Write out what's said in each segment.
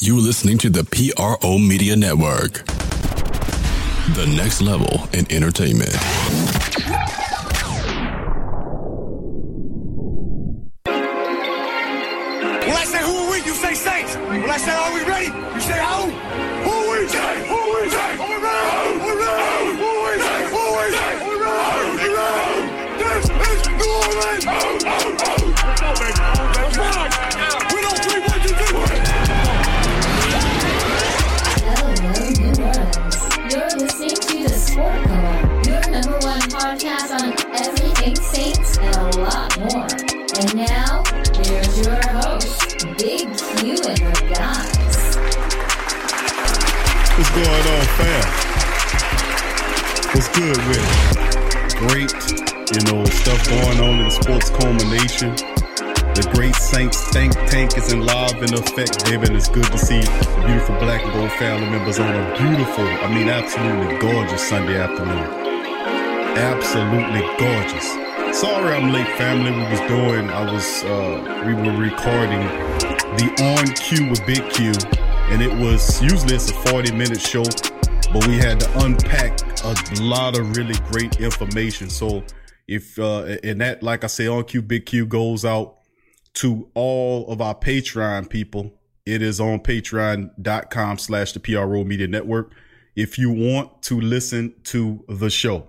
You're listening to the PRO Media Network, the next level in entertainment. When I say who are we, you say Saints. When I say are we ready, you say who? Who are we? Who are we? Are we ready? Are we? Who are we? Who are we? Ready? Are we? This is New Orleans. Sport your number one podcast on everything Saints and a lot more. And now, here's your host, Big Q and her guys. What's going on, fam? What's good with it? Great, you know, stuff going on in the sports culmination. The great Saints think tank is in live in effect, baby, and it's good to see the beautiful black and gold family members on a beautiful, I mean, absolutely gorgeous Sunday afternoon. Absolutely gorgeous. Sorry I'm late, family. We was doing, I was, uh, we were recording the On Cue with Big Q, and it was usually it's a 40 minute show, but we had to unpack a lot of really great information. So if uh and that like I say on Q Big Q goes out to all of our Patreon people. It is on patreon.com slash the PRO Media Network if you want to listen to the show.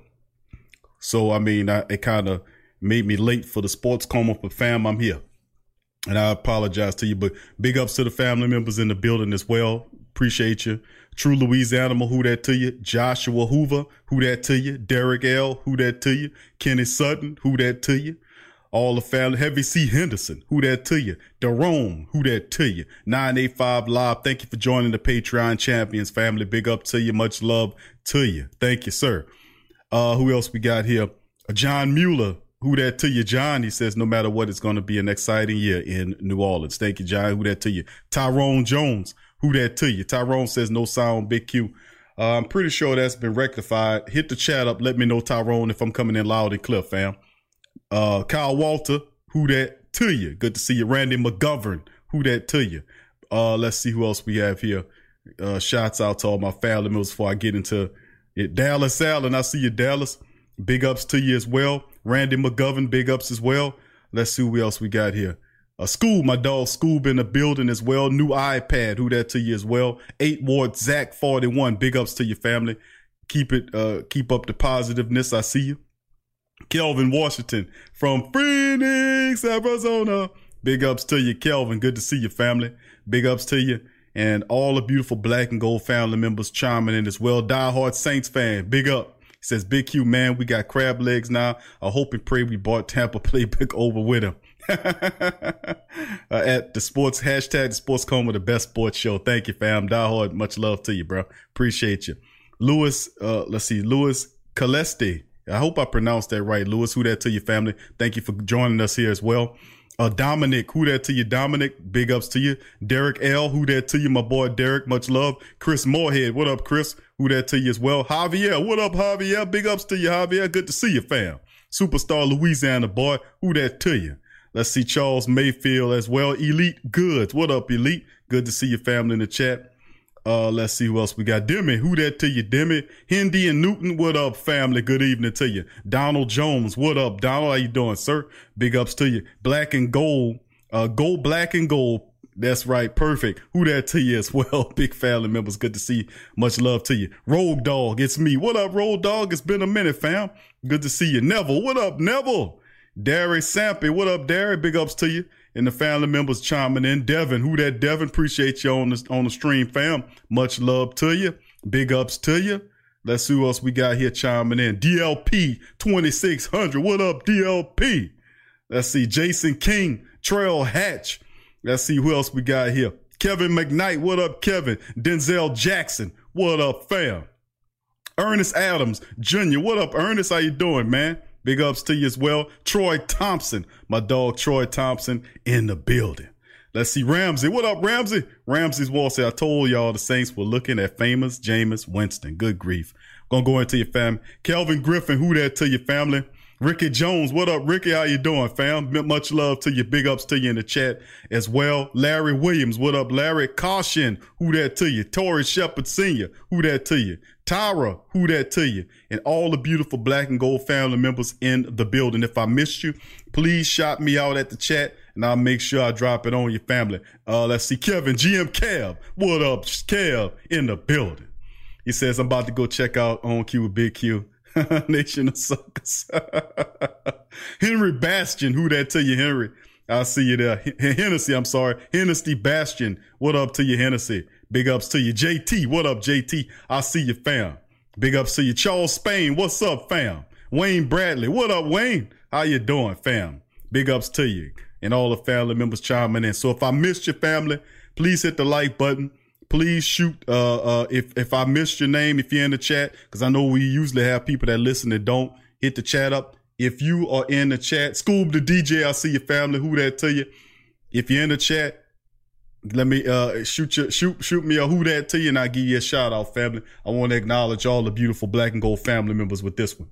So, I mean, I, it kind of made me late for the sports coma, but fam, I'm here. And I apologize to you, but big ups to the family members in the building as well. Appreciate you. True Louisiana, who that to you? Joshua Hoover, who that to you? Derek L, who that to you? Kenny Sutton, who that to you? All the family. Heavy C Henderson, who that to you? Jerome, who that to you? 985 Live, thank you for joining the Patreon Champions family. Big up to you. Much love to you. Thank you, sir. Uh, who else we got here? Uh, John Mueller, who that to you? John, he says, no matter what, it's going to be an exciting year in New Orleans. Thank you, John. Who that to you? Tyrone Jones, who that to you? Tyrone says, no sound, big Q. Uh, I'm pretty sure that's been rectified. Hit the chat up. Let me know, Tyrone, if I'm coming in loud and clear, fam. Uh, Kyle Walter, who that to you? Good to see you. Randy McGovern, who that to you? Uh, let's see who else we have here. Uh, shouts out to all my family members before I get into it. Dallas Allen, I see you, Dallas. Big ups to you as well. Randy McGovern, big ups as well. Let's see who else we got here. Uh, School, my dog school been a building as well. New iPad, who that to you as well. Eight Ward Zach 41, big ups to your family. Keep it, uh, keep up the positiveness. I see you. Kelvin Washington from Phoenix, Arizona. Big ups to you, Kelvin. Good to see you, family. Big ups to you. And all the beautiful black and gold family members chiming in as well. Die Hard Saints fan, big up. He says, Big Q, man, we got crab legs now. I hope and pray we bought Tampa playbook over with him. uh, at the sports hashtag the sports coma, the best sports show. Thank you, fam. Die Hard, much love to you, bro. Appreciate you. Lewis, uh, let's see, Lewis Caleste. I hope I pronounced that right. Lewis, who that to your family? Thank you for joining us here as well. Uh, Dominic, who that to you? Dominic, big ups to you. Derek L, who that to you? My boy Derek, much love. Chris Moorhead, what up, Chris? Who that to you as well? Javier, what up, Javier? Big ups to you, Javier. Good to see you, fam. Superstar Louisiana boy, who that to you? Let's see Charles Mayfield as well. Elite Goods, what up, Elite? Good to see your family in the chat. Uh, let's see who else we got. Demi, who that to you? Demi, Hindi and Newton, what up, family? Good evening to you. Donald Jones, what up, Donald? How you doing, sir? Big ups to you. Black and gold, uh, gold, black and gold. That's right, perfect. Who that to you as well? Big family members, good to see you. Much love to you. Rogue Dog, it's me. What up, Rogue Dog? It's been a minute, fam. Good to see you. Neville, what up, Neville? Derry Sampy, what up, Derry? Big ups to you and the family members chiming in. Devin, who that Devin? Appreciate you on the on the stream, fam. Much love to you. Big ups to you. Let's see who else we got here chiming in. DLP 2600. What up, DLP? Let's see. Jason King, Trail Hatch. Let's see who else we got here. Kevin McKnight, what up, Kevin? Denzel Jackson, what up, fam? Ernest Adams Jr., what up, Ernest? How you doing, man? Big ups to you as well. Troy Thompson, my dog Troy Thompson in the building. Let's see Ramsey. What up, Ramsey? Ramsey's wall said, I told y'all the Saints were looking at famous Jameis Winston. Good grief. Gonna go into your family. Kelvin Griffin, who that to your family? Ricky Jones, what up, Ricky? How you doing, fam? Much love to you. Big ups to you in the chat as well. Larry Williams, what up, Larry? Caution, who that to you? Tori Shepard Sr., who that to you? Tyra, who that to you? And all the beautiful black and gold family members in the building. If I missed you, please shout me out at the chat and I'll make sure I drop it on your family. Uh, let's see, Kevin, GM Kev, what up, Kev, in the building. He says, I'm about to go check out On Cue with Big Q. Nation of Suckers. Henry Bastion, who that to you, Henry? I'll see you there. Hennessy, I'm sorry. Hennessy Bastion, what up to you, Hennessy? Big ups to you. JT, what up, JT? I see you, fam. Big ups to you. Charles Spain, what's up, fam? Wayne Bradley, what up, Wayne? How you doing, fam? Big ups to you and all the family members chiming in. So if I missed your family, please hit the like button. Please shoot uh, uh, if if I missed your name, if you're in the chat, because I know we usually have people that listen that don't hit the chat up. If you are in the chat, Scoob the DJ, I see your family. Who that to you? If you're in the chat, let me uh, shoot you shoot shoot me a who that to you, and I give you a shout out, family. I want to acknowledge all the beautiful black and gold family members with this one.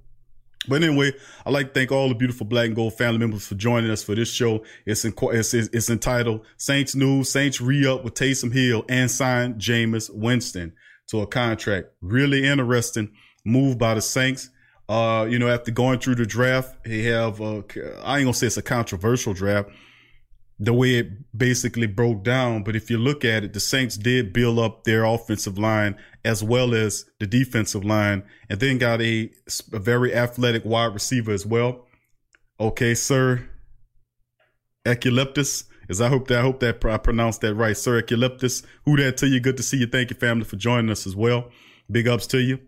But anyway, I'd like to thank all the beautiful black and gold family members for joining us for this show. It's, in, it's, it's entitled Saints News, Saints re-up with Taysom Hill and signed Jameis Winston to a contract. Really interesting move by the Saints. Uh, you know, after going through the draft, they have, uh, I ain't gonna say it's a controversial draft, the way it basically broke down. But if you look at it, the Saints did build up their offensive line as well as the defensive line, and then got a, a very athletic wide receiver as well. Okay, sir. Eculeptus. As I hope that I hope that I pronounced that right, Sir Eculeptus. Who that to you? Good to see you. Thank you, family, for joining us as well. Big ups to you.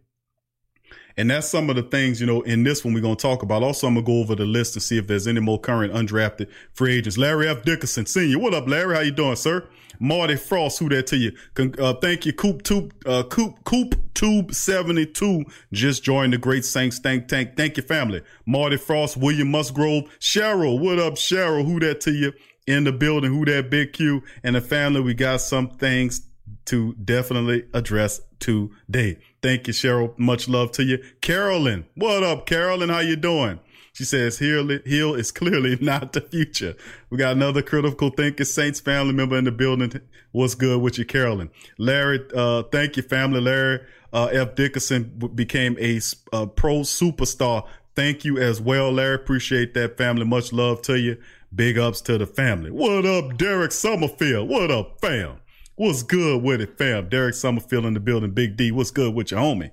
And that's some of the things, you know, in this one we're going to talk about. Also, I'm going to go over the list and see if there's any more current undrafted free agents. Larry F. Dickerson, Senior. What up, Larry? How you doing, sir? Marty Frost, who that to you? Uh, thank you, Coop Tube, uh, Coop, Coop Tube 72 just joined the Great Saints Think Tank. Thank you, family. Marty Frost, William Musgrove, Cheryl. What up, Cheryl? Who that to you? In the building, who that Big Q and the family. We got some things to definitely address today. Thank you, Cheryl. Much love to you. Carolyn, what up, Carolyn? How you doing? She says, Hill is clearly not the future. We got another critical thinking Saints family member in the building. What's good with you, Carolyn? Larry, uh, thank you, family. Larry uh, F. Dickerson became a, a pro superstar. Thank you as well, Larry. Appreciate that, family. Much love to you. Big ups to the family. What up, Derek Summerfield? What up, fam? What's good with it, fam? Derek Summerfield in the building. Big D, what's good with your homie?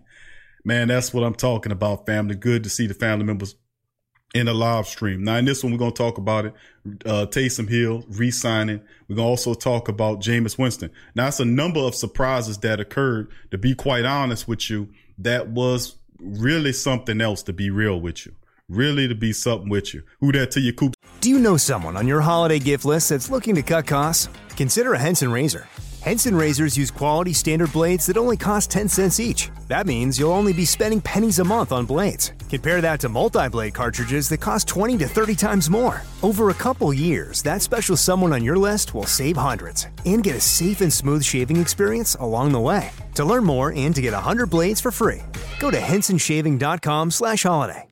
Man, that's what I'm talking about, family. Good to see the family members in the live stream. Now, in this one, we're going to talk about it. Uh, Taysom Hill re-signing. We're going to also talk about Jameis Winston. Now, it's a number of surprises that occurred. To be quite honest with you, that was really something else to be real with you. Really to be something with you. Who that to you, Coop? Do you know someone on your holiday gift list that's looking to cut costs? Consider a Henson razor. Henson razors use quality standard blades that only cost 10 cents each. That means you'll only be spending pennies a month on blades. Compare that to multi blade cartridges that cost 20 to 30 times more. Over a couple years, that special someone on your list will save hundreds and get a safe and smooth shaving experience along the way. To learn more and to get 100 blades for free, go to hensonshaving.com/holiday.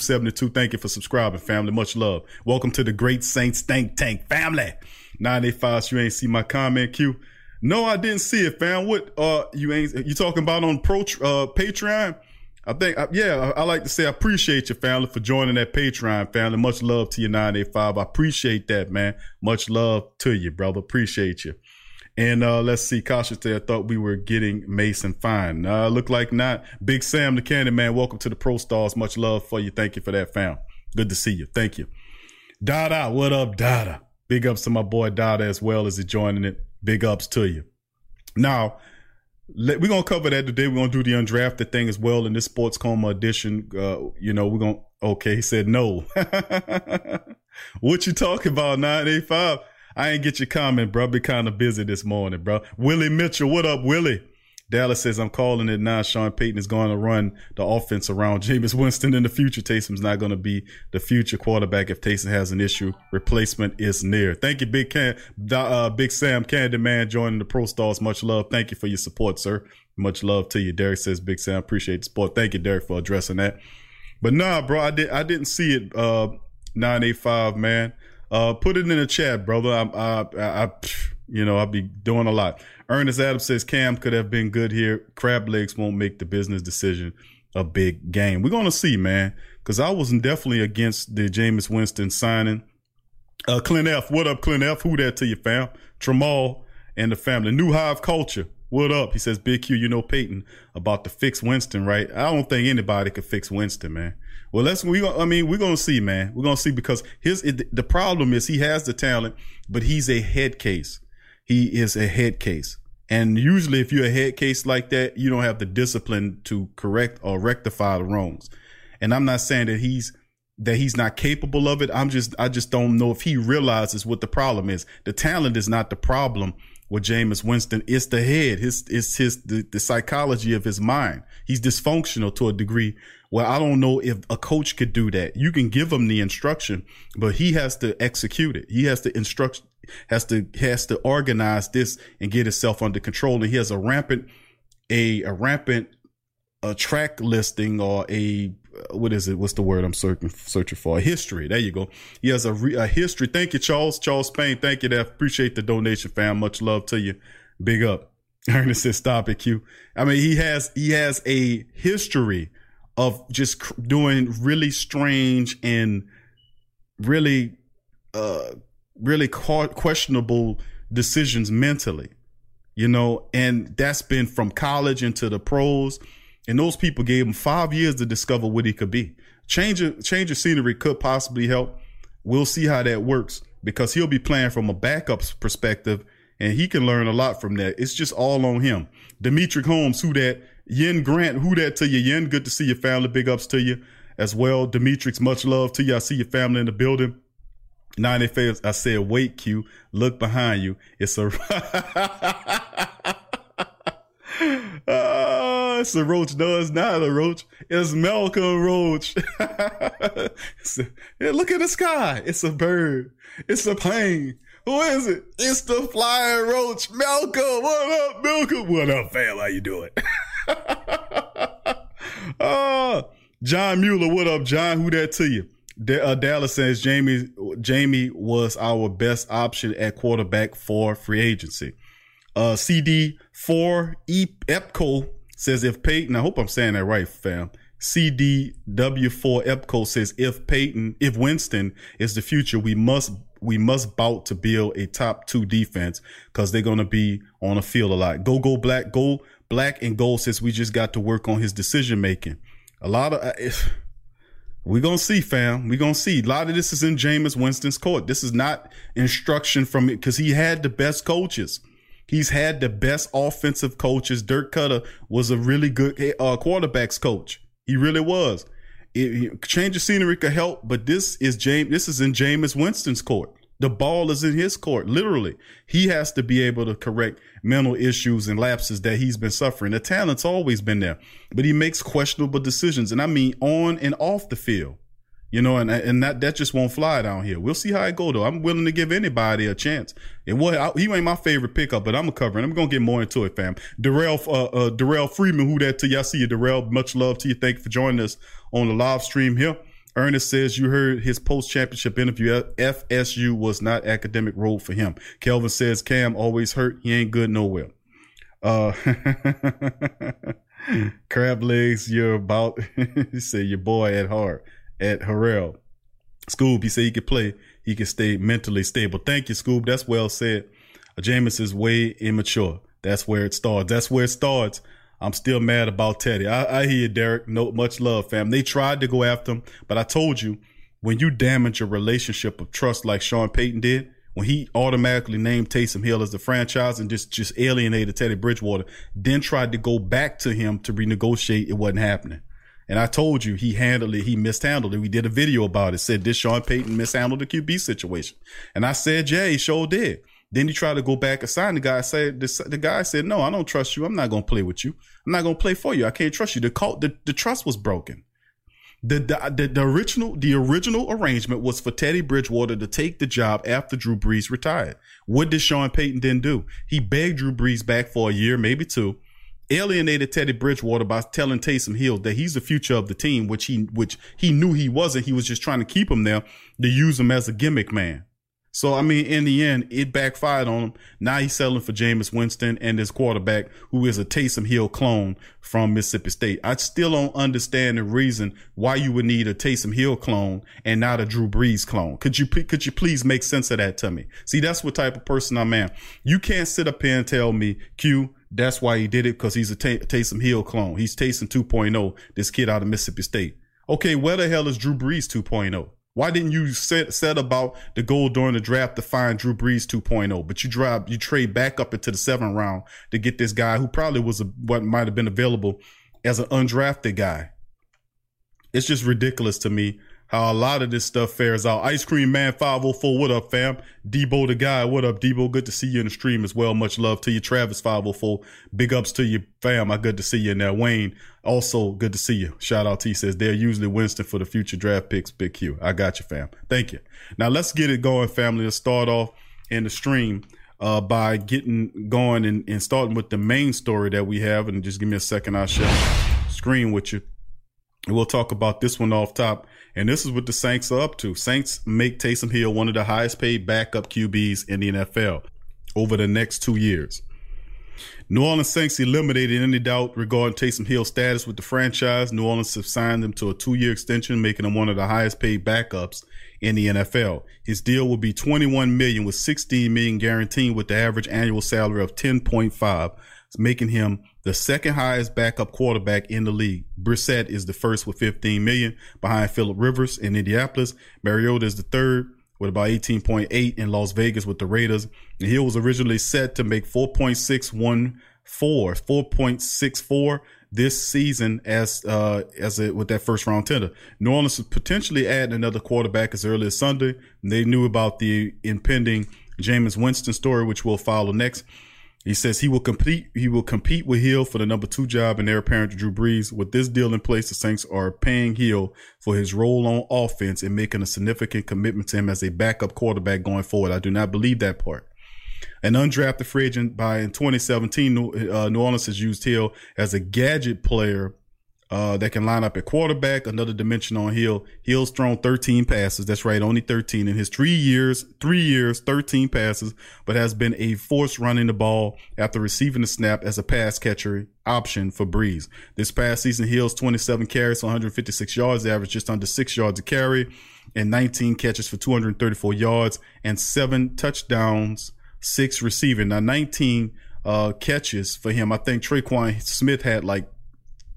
72. Thank you for subscribing, family. Much love. Welcome to the Great Saints Think Tank family. 985, you ain't see my comment, Q. No, I didn't see it, fam. What uh you ain't you talking about on pro uh Patreon? I think, uh, yeah, I, I, like to say I appreciate your family, for joining that Patreon, family. Much love to you, 985. I appreciate that, man. Much love to you, brother. Appreciate you. And uh, let's see, cautious there. I thought we were getting Mason fine. Uh, look like not. Big Sam the Candy Man, welcome to the Pro Stars. Much love for you. Thank you for that, fam. Good to see you. Thank you. Dada, what up, Dada? Big ups to my boy Dada as well as he joining it. Big ups to you. Now, we're gonna cover that today. We're gonna do the undrafted thing as well in this sports coma edition. Uh, you know, we're gonna okay, he said no. what you talking about, 985? I ain't get your comment, bro. Be kind of busy this morning, bro. Willie Mitchell, what up, Willie? Dallas says, I'm calling it now. Sean Payton is going to run the offense around Jameis Winston in the future. Taysom's not going to be the future quarterback if Taysom has an issue. Replacement is near. Thank you, Big Can, uh, Big Sam Candy Man joining the Pro Stars. Much love. Thank you for your support, sir. Much love to you. Derek says, Big Sam, appreciate the support. Thank you, Derek, for addressing that. But nah, bro, I did, I didn't see it, uh, 985, man. Uh, put it in the chat, brother. I, I, I, you know, I'll be doing a lot. Ernest Adams says Cam could have been good here. Crab legs won't make the business decision a big game. We're gonna see, man. Because I wasn't definitely against the Jameis Winston signing. Uh, Clint F, what up, Clint F? Who that to you, fam? Tramal and the family. New Hive Culture. What up? He says, Big Q, you know Payton about to fix Winston, right? I don't think anybody could fix Winston, man. Well, let's, we, I mean, we're to see, man. We're to see because his, it, the problem is he has the talent, but he's a head case he is a head case. And usually if you're a head case like that, you don't have the discipline to correct or rectify the wrongs. And I'm not saying that he's that he's not capable of it. I'm just I just don't know if he realizes what the problem is. The talent is not the problem with Jameis Winston. It's the head. His it's his the, the psychology of his mind. He's dysfunctional to a degree where I don't know if a coach could do that. You can give him the instruction, but he has to execute it. He has to instruct has to has to organize this and get himself under control. And he has a rampant a a rampant a track listing or a what is it? What's the word I'm searching searching for? A history. There you go. He has a, re, a history. Thank you, Charles. Charles Payne. Thank you. That appreciate the donation, fam. Much love to you. Big up. Ernest says, "Stop it, Q." I mean, he has he has a history of just doing really strange and really uh really questionable decisions mentally, you know, and that's been from college into the pros. And those people gave him five years to discover what he could be. Change of, change of scenery could possibly help. We'll see how that works because he'll be playing from a backup perspective and he can learn a lot from that. It's just all on him. Demetric Holmes, who that? Yen Grant, who that to you? Yen, good to see your family. Big ups to you as well. Demetrix, much love to you. I see your family in the building. 90 I said, wait, Q, look behind you. It's a, uh, it's a roach. No, it's not a roach. It's Malcolm Roach. a, yeah, look at the sky. It's a bird. It's a plane. Who is it? It's the flying roach. Malcolm. What up, Malcolm? What up, fam? How you doing? uh, John Mueller. What up, John? Who that to you? uh, Dallas says Jamie Jamie was our best option at quarterback for free agency. Uh, CD four E Epco says if Peyton, I hope I'm saying that right, fam. CDW4 Epco says if Peyton, if Winston is the future, we must we must bout to build a top two defense because they're gonna be on the field a lot. Go go black, go black and gold says we just got to work on his decision making. A lot of uh, if, we're gonna see, fam. We're gonna see. A lot of this is in Jameis Winston's court. This is not instruction from it because he had the best coaches. He's had the best offensive coaches. Dirk Koetter was a really good uh, quarterbacks coach. He really was. It, change of scenery could help, but this is James. This is in Jameis Winston's court. The ball is in his court, literally. He has to be able to correct mental issues and lapses that he's been suffering. The talent's always been there, but he makes questionable decisions. And I mean, on and off the field, you know, and, and that, that just won't fly down here. We'll see how it go though. I'm willing to give anybody a chance. It was, he ain't my favorite pickup, but I'm a covering. I'm to get more into it, fam. Darrell, uh, uh, Darrell Freeman, who that to y'all see you, Darrell. Much love to you. Thank you for joining us on the live stream here. Ernest says you heard his post championship interview. FSU was not academic road for him. Kelvin says Cam always hurt. He ain't good nowhere. Uh, Crab legs, you're about. he said your boy at heart at Harrell. Scoob, he said he could play. He can stay mentally stable. Thank you, Scoob. That's well said. Jameis is way immature. That's where it starts. That's where it starts. I'm still mad about Teddy. I, I hear you, Derek. No, much love, fam. They tried to go after him, but I told you, when you damage a relationship of trust like Sean Payton did, when he automatically named Taysom Hill as the franchise and just, just alienated Teddy Bridgewater, then tried to go back to him to renegotiate, it wasn't happening. And I told you he handled it, he mishandled it. We did a video about it, said this Sean Payton mishandled the QB situation. And I said, yeah, he sure did. Then he tried to go back and sign the guy. Said the, guy said, "No, I don't trust you. I'm not going to play with you. I'm not going to play for you. I can't trust you." The call, the, the trust was broken. The, the, the the original the original arrangement was for Teddy Bridgewater to take the job after Drew Brees retired. What did Sean Payton then do? He begged Drew Brees back for a year, maybe two, alienated Teddy Bridgewater by telling Taysom Hill that he's the future of the team, which he which he knew he wasn't. He was just trying to keep him there to use him as a gimmick man. So I mean, in the end, it backfired on him. Now he's selling for Jameis Winston and his quarterback, who is a Taysom Hill clone from Mississippi State. I still don't understand the reason why you would need a Taysom Hill clone and not a Drew Brees clone. Could you could you please make sense of that to me? See, that's what type of person I'm. You can't sit up here and tell me, Q, that's why he did it because he's a Tay- Taysom Hill clone. He's Taysom 2.0, this kid out of Mississippi State. Okay, where the hell is Drew Brees 2.0? Why didn't you set set about the goal during the draft to find Drew Brees 2.0? But you drive, you trade back up into the seventh round to get this guy who probably was a, what might have been available as an undrafted guy. It's just ridiculous to me how a lot of this stuff fares out. Ice Cream Man 504, what up, fam? Debo the guy, what up, Debo? Good to see you in the stream as well. Much love to you. Travis 504, big ups to you, fam. I good to see you in there. Wayne, also good to see you. Shout out to you, says they're usually Winston for the future draft picks. Big Q. I got you, fam. Thank you. Now let's get it going, family. Let's start off in the stream. Uh, by getting going and, and starting with the main story that we have, and just give me a second, I'll share screen with you. And we'll talk about this one off top. And this is what the Saints are up to. Saints make Taysom Hill one of the highest paid backup QBs in the NFL over the next two years. New Orleans Saints eliminated any doubt regarding Taysom Hill's status with the franchise. New Orleans have signed him to a two-year extension, making him one of the highest paid backups in the NFL. His deal will be 21 million with 16 million guaranteed with the average annual salary of 10.5, making him the second highest backup quarterback in the league. Brissett is the first with 15 million behind Philip Rivers in Indianapolis. Mariota is the third with about 18.8 in Las Vegas with the Raiders. And Hill was originally set to make 4.614, 4.64 this season as uh as a, with that first round tender. New Orleans is potentially adding another quarterback as early as Sunday. They knew about the impending Jameis Winston story, which we'll follow next. He says he will compete. He will compete with Hill for the number two job and heir apparent Drew Brees. With this deal in place, the Saints are paying Hill for his role on offense and making a significant commitment to him as a backup quarterback going forward. I do not believe that part. An undrafted free agent by in 2017, New, uh, New Orleans has used Hill as a gadget player uh, that can line up at quarterback. Another dimension on Hill. Hill's thrown 13 passes. That's right, only 13 in his three years. Three years, 13 passes, but has been a force running the ball after receiving the snap as a pass catcher option for Brees. This past season, Hill's 27 carries, 156 yards, average just under six yards a carry, and 19 catches for 234 yards and seven touchdowns, six receiving. Now 19 uh, catches for him. I think Tre'Quan Smith had like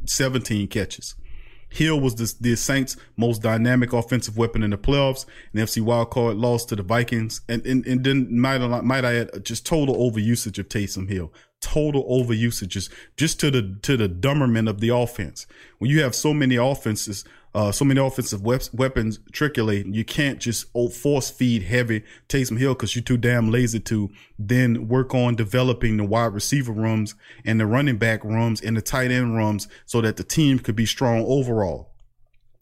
17 catches. Hill was the, the Saints' most dynamic offensive weapon in the playoffs. NFC wildcard lost to the Vikings, and and, and then might might I add just total overusage of Taysom Hill, total overusage just just to the to the dumberment of the offense. When you have so many offenses uh, so many offensive weapons triculating. You can't just force feed heavy Taysom Hill because you're too damn lazy to then work on developing the wide receiver rooms and the running back rooms and the tight end rooms so that the team could be strong overall.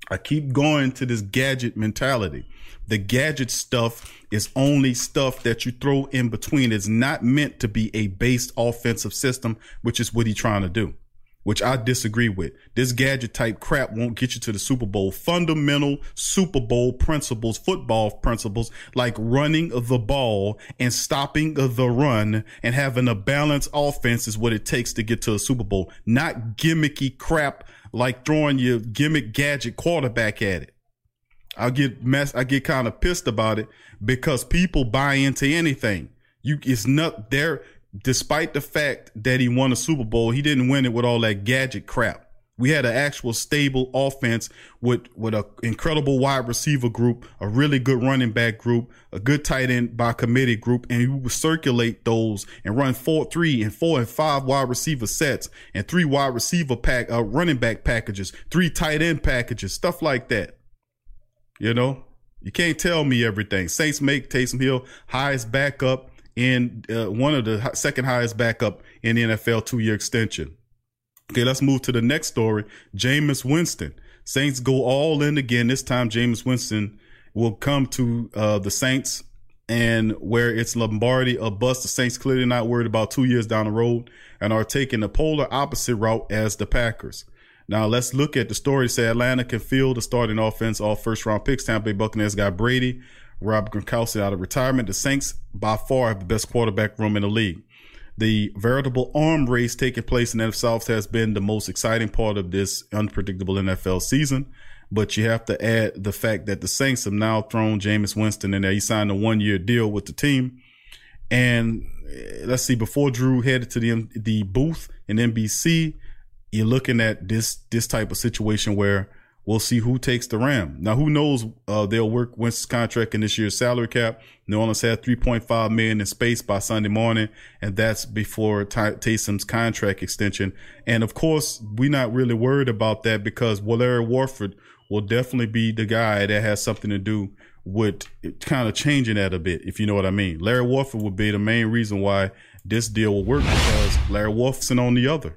I keep going to this gadget mentality. The gadget stuff is only stuff that you throw in between. It's not meant to be a based offensive system, which is what he's trying to do. Which I disagree with. This gadget type crap won't get you to the Super Bowl. Fundamental Super Bowl principles, football principles, like running the ball and stopping the run and having a balanced offense is what it takes to get to a Super Bowl, not gimmicky crap like throwing your gimmick gadget quarterback at it. I get mess. I get kind of pissed about it because people buy into anything. You, it's not there despite the fact that he won a Super Bowl, he didn't win it with all that gadget crap. We had an actual stable offense with with an incredible wide receiver group, a really good running back group, a good tight end by committee group, and we would circulate those and run four, three, and four and five wide receiver sets and three wide receiver pack, uh, running back packages, three tight end packages, stuff like that. You know, you can't tell me everything. Saints make Taysom Hill highest backup in uh, one of the second highest backup in the NFL two year extension. Okay, let's move to the next story. Jameis Winston. Saints go all in again. This time, Jameis Winston will come to uh, the Saints, and where it's Lombardi a bust, the Saints clearly not worried about two years down the road and are taking the polar opposite route as the Packers. Now let's look at the story. Say Atlanta can field the starting offense, all first round picks. Tampa Bay Buccaneers got Brady. Rob Gronkowski out of retirement. The Saints by far have the best quarterback room in the league. The veritable arm race taking place in the South has been the most exciting part of this unpredictable NFL season. But you have to add the fact that the Saints have now thrown Jameis Winston in there. He signed a one year deal with the team. And eh, let's see, before Drew headed to the the booth in NBC, you're looking at this this type of situation where We'll see who takes the Ram. Now, who knows? Uh, they'll work Winston's contract in this year's salary cap. New Orleans had 3.5 million in space by Sunday morning, and that's before Ty- Taysom's contract extension. And of course, we're not really worried about that because Larry Warford will definitely be the guy that has something to do with kind of changing that a bit, if you know what I mean. Larry Warford would be the main reason why this deal will work because Larry Warford's on the other.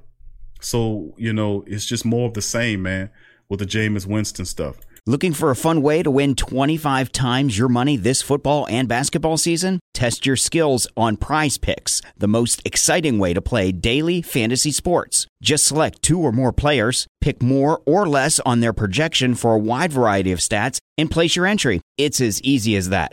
So, you know, it's just more of the same, man with the Jameis Winston stuff. Looking for a fun way to win 25 times your money this football and basketball season? Test your skills on prize picks, the most exciting way to play daily fantasy sports. Just select two or more players, pick more or less on their projection for a wide variety of stats, and place your entry. It's as easy as that.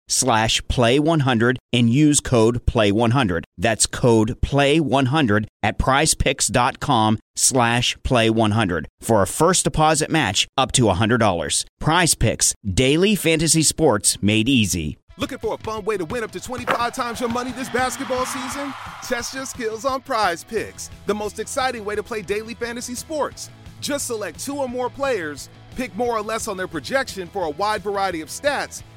slash play100 and use code play100. That's code play100 at prizepicks.com slash play100 for a first deposit match up to $100. Prize Picks, daily fantasy sports made easy. Looking for a fun way to win up to 25 times your money this basketball season? Test your skills on Prize Picks, the most exciting way to play daily fantasy sports. Just select two or more players, pick more or less on their projection for a wide variety of stats,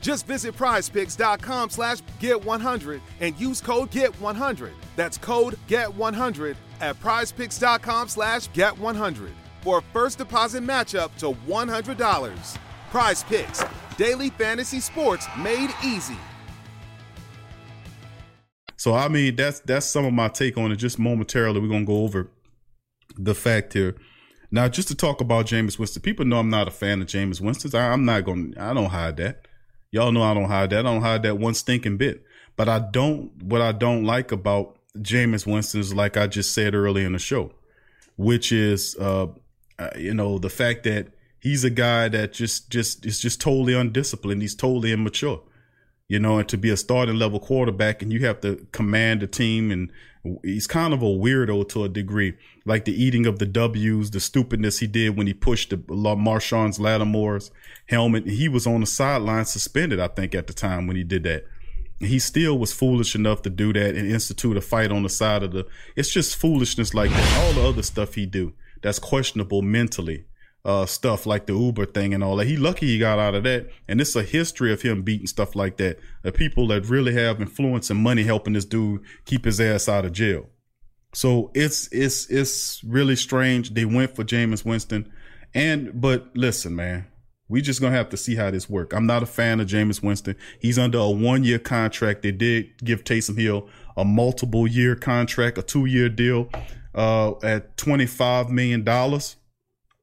Just visit prizepicks.com slash get100 and use code GET100. That's code GET100 at prizepicks.com slash get100 for a first deposit matchup to $100. Prize Picks, daily fantasy sports made easy. So I mean that's that's some of my take on it. Just momentarily, we're gonna go over the fact here now, just to talk about Jameis Winston, people know I'm not a fan of Jameis Winston. I, am not going. To I don't hide that. Y'all know I don't hide that. I don't hide that one stinking bit. But I don't. What I don't like about Jameis Winston is like I just said earlier in the show, which is, uh, uh, you know, the fact that he's a guy that just just is just totally undisciplined. He's totally immature. You know, and to be a starting level quarterback and you have to command the team and he's kind of a weirdo to a degree, like the eating of the W's, the stupidness he did when he pushed the Marshon's Lattimore's helmet. He was on the sideline suspended, I think, at the time when he did that. He still was foolish enough to do that and institute a fight on the side of the. It's just foolishness like that. All the other stuff he do that's questionable mentally uh, stuff like the Uber thing and all that. He lucky he got out of that. And it's a history of him beating stuff like that. The people that really have influence and money helping this dude keep his ass out of jail. So it's it's it's really strange. They went for Jameis Winston. And but listen, man, we just gonna have to see how this work. I'm not a fan of Jameis Winston. He's under a one year contract. They did give Taysom Hill a multiple year contract, a two year deal, uh, at twenty five million dollars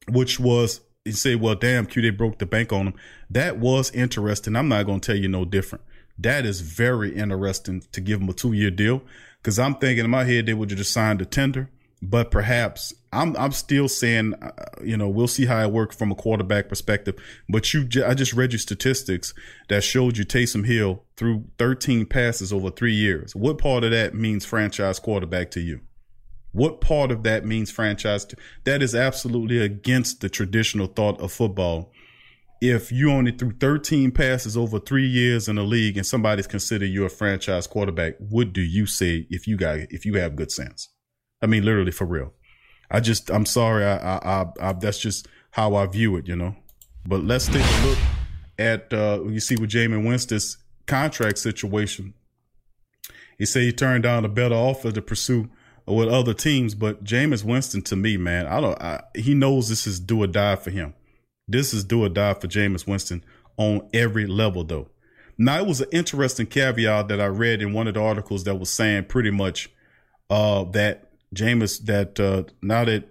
which was you say, well, damn, Q, they broke the bank on him. That was interesting. I'm not going to tell you no different. That is very interesting to give him a two year deal because I'm thinking in my head they would have just signed a tender, but perhaps I'm I'm still saying, uh, you know, we'll see how it works from a quarterback perspective. But you, I just read your statistics that showed you Taysom Hill through 13 passes over three years. What part of that means franchise quarterback to you? What part of that means franchise? That is absolutely against the traditional thought of football. If you only threw 13 passes over three years in the league and somebody's considered you a franchise quarterback, what do you say if you got if you have good sense? I mean, literally for real. I just I'm sorry. I I, I, I that's just how I view it, you know. But let's take a look at uh you see with Jameis Winston's contract situation. He said he turned down a better offer to pursue with other teams, but Jameis Winston to me, man, I don't. I, he knows this is do or die for him. This is do or die for Jameis Winston on every level, though. Now it was an interesting caveat that I read in one of the articles that was saying pretty much uh, that Jameis that uh, now that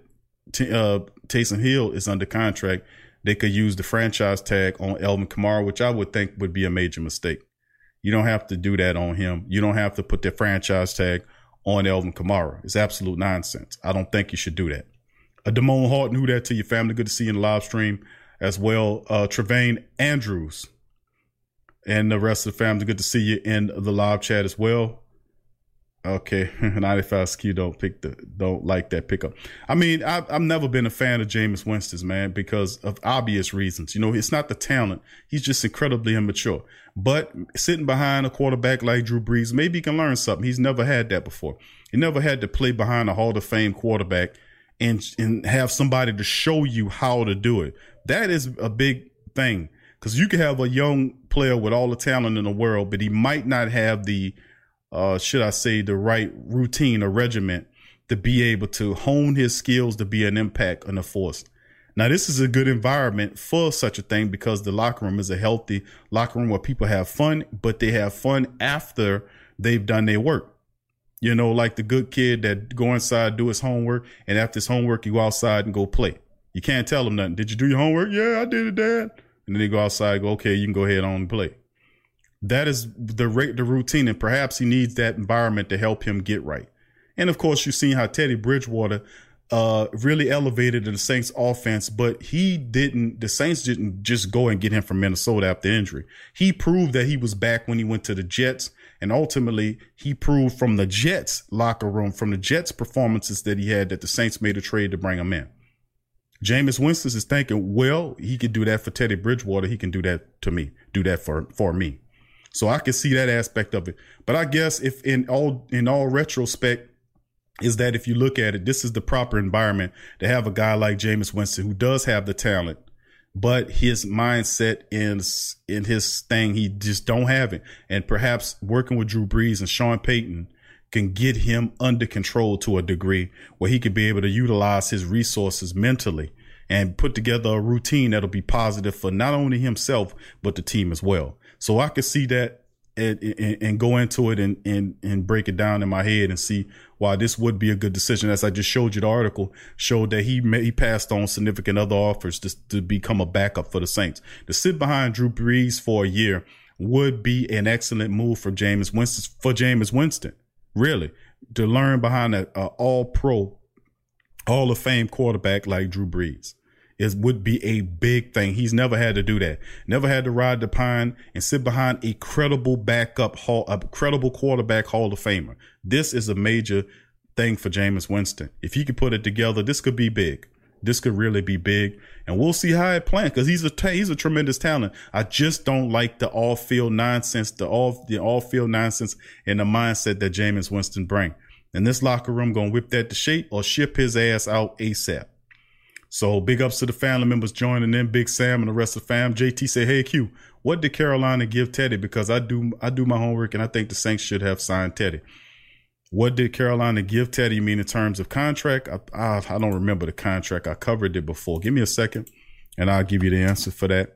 T- uh, Taysom Hill is under contract, they could use the franchise tag on Alvin Kamara, which I would think would be a major mistake. You don't have to do that on him. You don't have to put the franchise tag on Alvin Kamara. It's absolute nonsense. I don't think you should do that. Uh, Damone Hart knew that to your family. Good to see you in the live stream as well. Uh, Trevane Andrews and the rest of the family. Good to see you in the live chat as well. Okay, 95 ski don't pick the don't like that pickup. I mean, I've, I've never been a fan of Jameis Winston's man because of obvious reasons. You know, it's not the talent; he's just incredibly immature. But sitting behind a quarterback like Drew Brees, maybe he can learn something. He's never had that before. He never had to play behind a Hall of Fame quarterback and and have somebody to show you how to do it. That is a big thing because you can have a young player with all the talent in the world, but he might not have the uh, should I say, the right routine or regiment to be able to hone his skills to be an impact on the force. Now, this is a good environment for such a thing because the locker room is a healthy locker room where people have fun, but they have fun after they've done their work. You know, like the good kid that go inside, do his homework, and after his homework, you go outside and go play. You can't tell them nothing. Did you do your homework? Yeah, I did it, Dad. And then they go outside, go, okay, you can go ahead on and play that is the the routine, and perhaps he needs that environment to help him get right. And of course, you've seen how Teddy Bridgewater uh, really elevated the Saints offense, but he didn't, the Saints didn't just go and get him from Minnesota after injury. He proved that he was back when he went to the Jets. And ultimately, he proved from the Jets locker room, from the Jets performances that he had, that the Saints made a trade to bring him in. Jameis Winston is thinking, well, he could do that for Teddy Bridgewater. He can do that to me, do that for, for me. So I can see that aspect of it. But I guess if in all in all retrospect, is that if you look at it, this is the proper environment to have a guy like Jameis Winston who does have the talent, but his mindset is in his thing, he just don't have it. And perhaps working with Drew Brees and Sean Payton can get him under control to a degree where he could be able to utilize his resources mentally and put together a routine that'll be positive for not only himself, but the team as well. So I could see that and, and, and, go into it and, and, and break it down in my head and see why this would be a good decision. As I just showed you, the article showed that he may, he passed on significant other offers to, to become a backup for the Saints. To sit behind Drew Brees for a year would be an excellent move for Jameis Winston, for Jameis Winston, really, to learn behind an all pro, Hall of Fame quarterback like Drew Brees. Is would be a big thing. He's never had to do that. Never had to ride the pine and sit behind a credible backup hall, a credible quarterback Hall of Famer. This is a major thing for Jameis Winston. If he could put it together, this could be big. This could really be big, and we'll see how it plans because he's a he's a tremendous talent. I just don't like the all field nonsense, the all the all field nonsense, and the mindset that Jameis Winston bring. And this locker room gonna whip that to shape or ship his ass out ASAP. So big ups to the family members joining in, Big Sam and the rest of the fam. JT said, "Hey Q, what did Carolina give Teddy? Because I do I do my homework and I think the Saints should have signed Teddy. What did Carolina give Teddy? mean in terms of contract? I, I I don't remember the contract. I covered it before. Give me a second, and I'll give you the answer for that.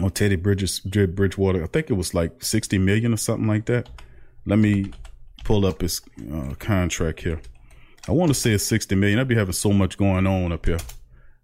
On Teddy Bridges Bridgewater, I think it was like sixty million or something like that. Let me pull up his uh, contract here. I want to say it's 60 million. I'd be having so much going on up here.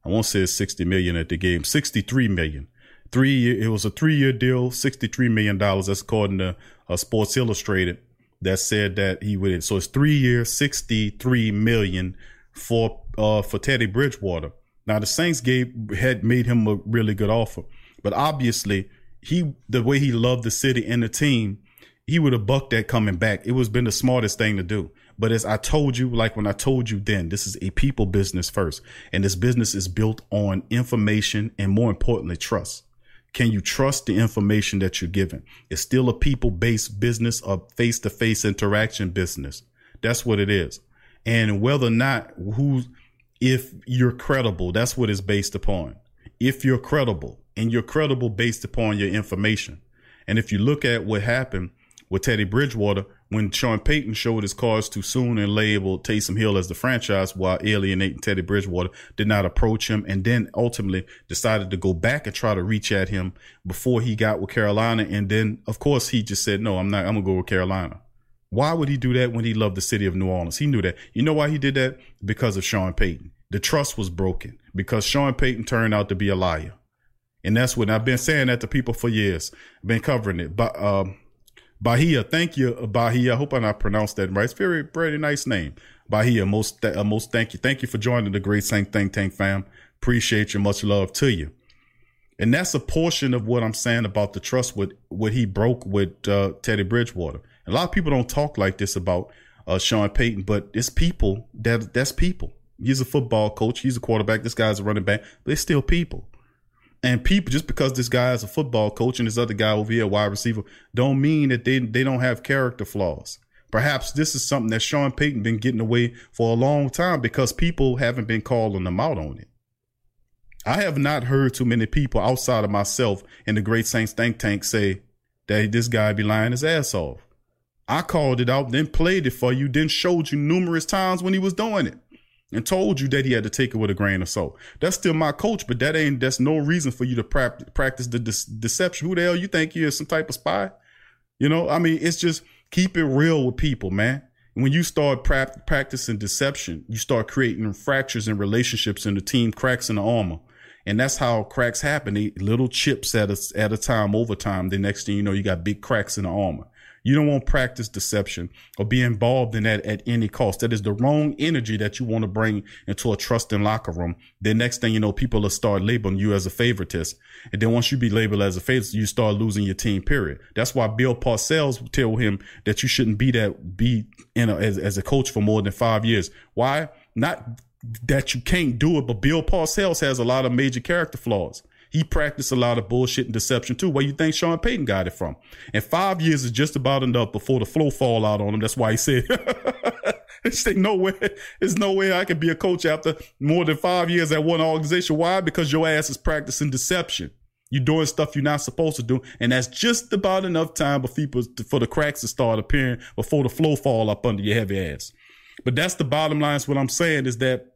I won't say it's 60 million at the game. 63 million. Three year, it was a three year deal, 63 million dollars. That's according to uh, Sports Illustrated. That said that he would. So it's three years, 63 million for uh for Teddy Bridgewater. Now the Saints gave had made him a really good offer, but obviously he the way he loved the city and the team, he would have bucked that coming back. It was been the smartest thing to do. But as I told you, like when I told you then, this is a people business first. And this business is built on information and more importantly, trust. Can you trust the information that you're given? It's still a people based business, a face to face interaction business. That's what it is. And whether or not who, if you're credible, that's what it's based upon. If you're credible and you're credible based upon your information. And if you look at what happened with Teddy Bridgewater, when Sean Payton showed his cards too soon and labeled Taysom Hill as the franchise while alienating Teddy Bridgewater, did not approach him and then ultimately decided to go back and try to reach at him before he got with Carolina. And then, of course, he just said, no, I'm not, I'm going to go with Carolina. Why would he do that when he loved the city of New Orleans? He knew that. You know why he did that? Because of Sean Payton. The trust was broken because Sean Payton turned out to be a liar. And that's what I've been saying that to people for years. I've been covering it. But, um, Bahia, thank you, Bahia. I hope I not pronounced that right. It's very, very nice name. Bahia, most, uh, most thank you. Thank you for joining the Great Saint Think Tank fam. Appreciate you. Much love to you. And that's a portion of what I'm saying about the trust with what he broke with uh, Teddy Bridgewater. A lot of people don't talk like this about uh, Sean Payton, but it's people that that's people. He's a football coach. He's a quarterback. This guy's a running back. But they're still people. And people, just because this guy is a football coach and this other guy over here, wide receiver, don't mean that they they don't have character flaws. Perhaps this is something that Sean Payton been getting away for a long time because people haven't been calling them out on it. I have not heard too many people outside of myself in the Great Saints think tank say that this guy be lying his ass off. I called it out, then played it for you, then showed you numerous times when he was doing it and told you that he had to take it with a grain of salt. That's still my coach, but that ain't that's no reason for you to practice the de- deception. Who the hell you think you is some type of spy? You know, I mean, it's just keep it real with people, man. When you start pra- practicing deception, you start creating fractures in relationships and the team cracks in the armor. And that's how cracks happen. They little chips at a, at a time over time. The next thing you know, you got big cracks in the armor. You don't want to practice deception or be involved in that at any cost. That is the wrong energy that you want to bring into a trusting locker room. The next thing you know, people will start labeling you as a favoritist. And then once you be labeled as a favorite, you start losing your team, period. That's why Bill Parcells tell him that you shouldn't be that, be in a, as, as a coach for more than five years. Why? Not that you can't do it, but Bill Parcells has a lot of major character flaws. He practiced a lot of bullshit and deception too. Where you think Sean Payton got it from? And five years is just about enough before the flow fall out on him. That's why he said, "It's no way. There's no way I can be a coach after more than five years at one organization." Why? Because your ass is practicing deception. You're doing stuff you're not supposed to do, and that's just about enough time for people to, for the cracks to start appearing before the flow fall up under your heavy ass. But that's the bottom line. Is what I'm saying is that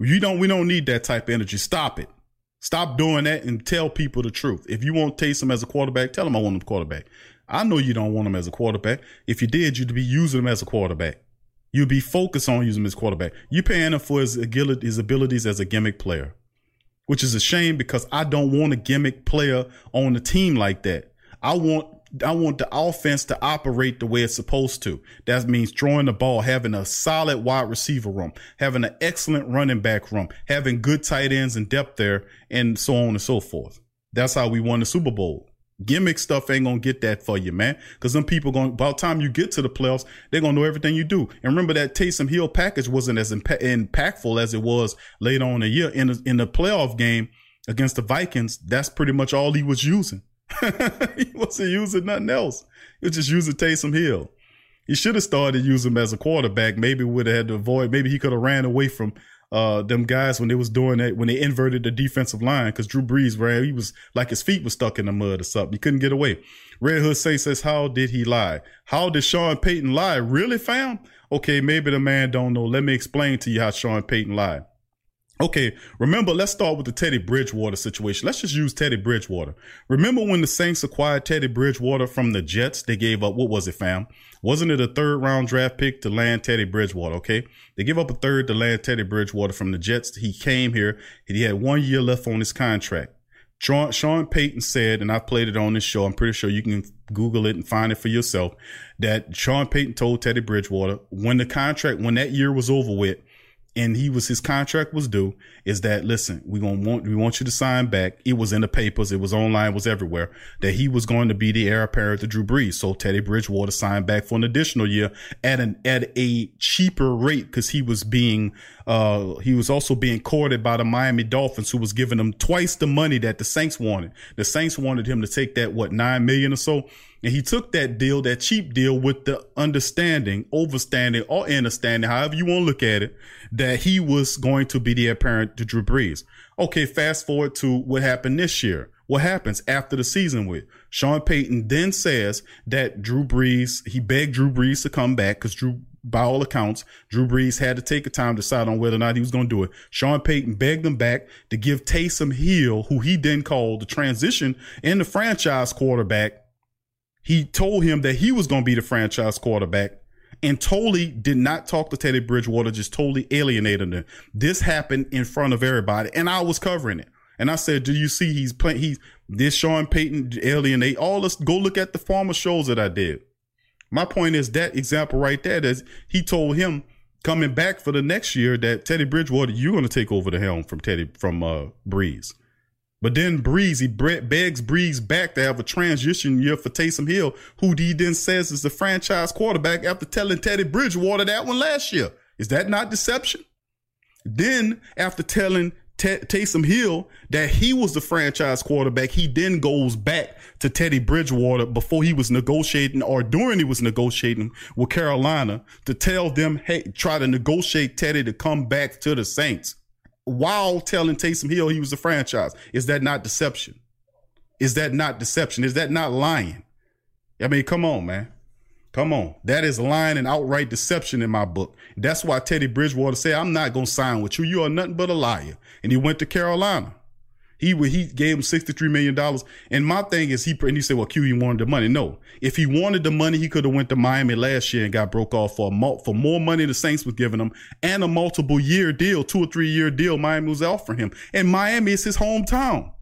you don't. We don't need that type of energy. Stop it. Stop doing that and tell people the truth. If you want Taysom as a quarterback, tell them I want him quarterback. I know you don't want him as a quarterback. If you did, you'd be using him as a quarterback. You'd be focused on using him as quarterback. You're paying him for his, his abilities as a gimmick player, which is a shame because I don't want a gimmick player on a team like that. I want I want the offense to operate the way it's supposed to. That means throwing the ball, having a solid wide receiver room, having an excellent running back room, having good tight ends and depth there, and so on and so forth. That's how we won the Super Bowl. Gimmick stuff ain't gonna get that for you, man. Cause some people going by the time you get to the playoffs, they're gonna know everything you do. And remember that Taysom Hill package wasn't as impa- impactful as it was later on in the year in the, in the playoff game against the Vikings. That's pretty much all he was using. he wasn't using nothing else. He was just using Taysom Hill. He should have started using him as a quarterback. Maybe would have had to avoid. Maybe he could have ran away from uh, them guys when they was doing that when they inverted the defensive line because Drew Brees ran he was like his feet was stuck in the mud or something. He couldn't get away. Red Hood say says, "How did he lie? How did Sean Payton lie? Really found? Okay, maybe the man don't know. Let me explain to you how Sean Payton lied." Okay, remember, let's start with the Teddy Bridgewater situation. Let's just use Teddy Bridgewater. Remember when the Saints acquired Teddy Bridgewater from the Jets? They gave up, what was it, fam? Wasn't it a third round draft pick to land Teddy Bridgewater? Okay. They give up a third to land Teddy Bridgewater from the Jets. He came here and he had one year left on his contract. Sean, Sean Payton said, and I played it on this show. I'm pretty sure you can Google it and find it for yourself that Sean Payton told Teddy Bridgewater when the contract, when that year was over with, and he was his contract was due is that listen we gonna want we want you to sign back. It was in the papers it was online was everywhere that he was going to be the heir apparent to Drew Brees. So Teddy Bridgewater signed back for an additional year at an at a cheaper rate because he was being uh he was also being courted by the Miami Dolphins who was giving him twice the money that the Saints wanted the Saints wanted him to take that what nine million or so and he took that deal, that cheap deal with the understanding, overstanding or understanding, however you want to look at it, that he was going to be the apparent to Drew Brees. Okay. Fast forward to what happened this year. What happens after the season with Sean Payton then says that Drew Brees, he begged Drew Brees to come back because Drew, by all accounts, Drew Brees had to take a time to decide on whether or not he was going to do it. Sean Payton begged him back to give Taysom Hill, who he then called the transition in the franchise quarterback, he told him that he was going to be the franchise quarterback and totally did not talk to Teddy Bridgewater, just totally alienated him. This happened in front of everybody, and I was covering it. And I said, "Do you see he's playing? He's this Sean Payton alienate all us. Go look at the former shows that I did. My point is that example right there. That he told him coming back for the next year that Teddy Bridgewater, you're going to take over the helm from Teddy from uh, Brees. But then Brees, he begs Brees back to have a transition year for Taysom Hill, who he then says is the franchise quarterback after telling Teddy Bridgewater that one last year. Is that not deception? Then after telling T- Taysom Hill that he was the franchise quarterback, he then goes back to Teddy Bridgewater before he was negotiating or during he was negotiating with Carolina to tell them, hey, try to negotiate Teddy to come back to the Saints while telling Taysom Hill he was the franchise. Is that not deception? Is that not deception? Is that not lying? I mean, come on, man. Come on. That is lying and outright deception in my book. That's why Teddy Bridgewater said, I'm not going to sign with you. You are nothing but a liar. And he went to Carolina. He he gave him sixty three million dollars. And my thing is he and he said, well, Q, he wanted the money. No, if he wanted the money, he could have went to Miami last year and got broke off for a, for more money the Saints was giving him and a multiple year deal, two or three year deal. Miami was offering him, and Miami is his hometown.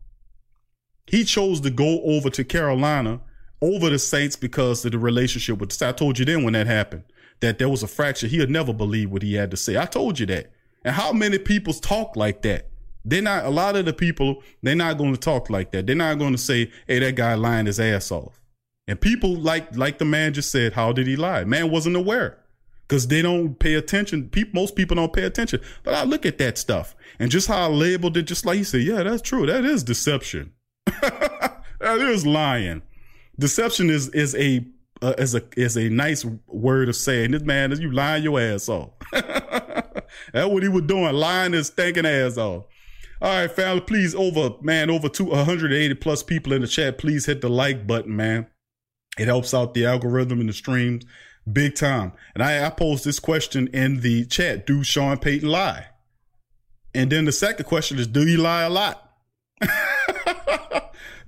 He chose to go over to Carolina over the Saints because of the relationship with the I told you then when that happened that there was a fracture. He had never believe what he had to say. I told you that. And how many people talk like that? They're not a lot of the people, they're not going to talk like that. They're not going to say, hey, that guy lying his ass off. And people like like the man just said, how did he lie? Man wasn't aware. Because they don't pay attention. People, most people don't pay attention. But I look at that stuff. And just how I labeled it, just like he said, yeah, that's true. That is deception. that is lying. Deception is is a uh, is a is a nice word of saying this man is you lying your ass off. That's what he was doing, lying his stinking ass off. All right, family, please over, man, over two, 180 plus people in the chat. Please hit the like button, man. It helps out the algorithm and the streams big time. And I, I posed this question in the chat. Do Sean Payton lie? And then the second question is, do you lie a lot?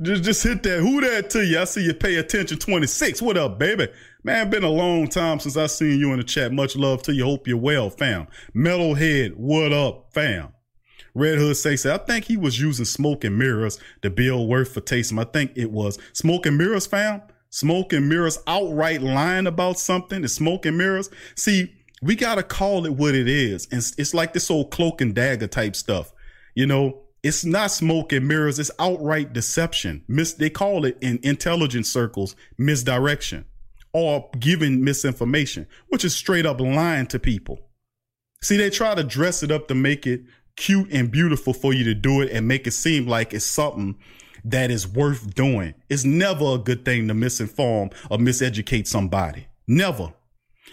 just, just hit that. Who that to you? I see you pay attention 26. What up, baby? Man, been a long time since I seen you in the chat. Much love to you. Hope you're well, fam. Metalhead, what up, fam? Red Hood say, say, I think he was using smoke and mirrors to build worth for Taysom. I think it was smoke and mirrors fam. Smoke and mirrors outright lying about something. Is smoke and mirrors. See, we got to call it what it is. And it's, it's like this old cloak and dagger type stuff. You know, it's not smoke and mirrors. It's outright deception. Mis- they call it in intelligence circles misdirection or giving misinformation, which is straight up lying to people. See, they try to dress it up to make it cute and beautiful for you to do it and make it seem like it's something that is worth doing. It's never a good thing to misinform or miseducate somebody. Never.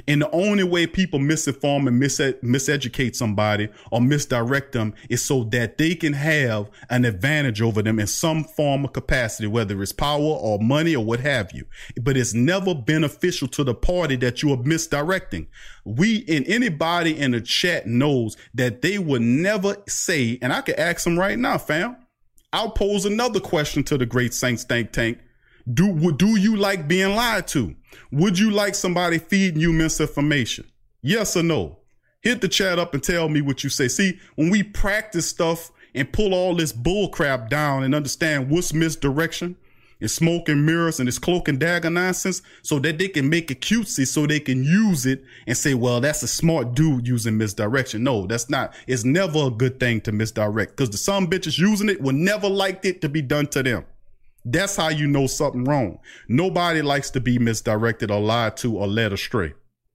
And the only way people misinform and mis- miseducate somebody or misdirect them is so that they can have an advantage over them in some form of capacity, whether it's power or money or what have you. But it's never beneficial to the party that you are misdirecting. We and anybody in the chat knows that they would never say, and I can ask them right now, fam. I'll pose another question to the great Saints think tank. Do do you like being lied to? Would you like somebody feeding you misinformation? Yes or no? Hit the chat up and tell me what you say. See, when we practice stuff and pull all this bull crap down and understand what's misdirection and smoke and mirrors and this cloak and dagger nonsense so that they can make it cutesy so they can use it and say, well, that's a smart dude using misdirection. No, that's not. It's never a good thing to misdirect because the some bitches using it will never like it to be done to them. That's how you know something wrong. Nobody likes to be misdirected or lied to or led astray.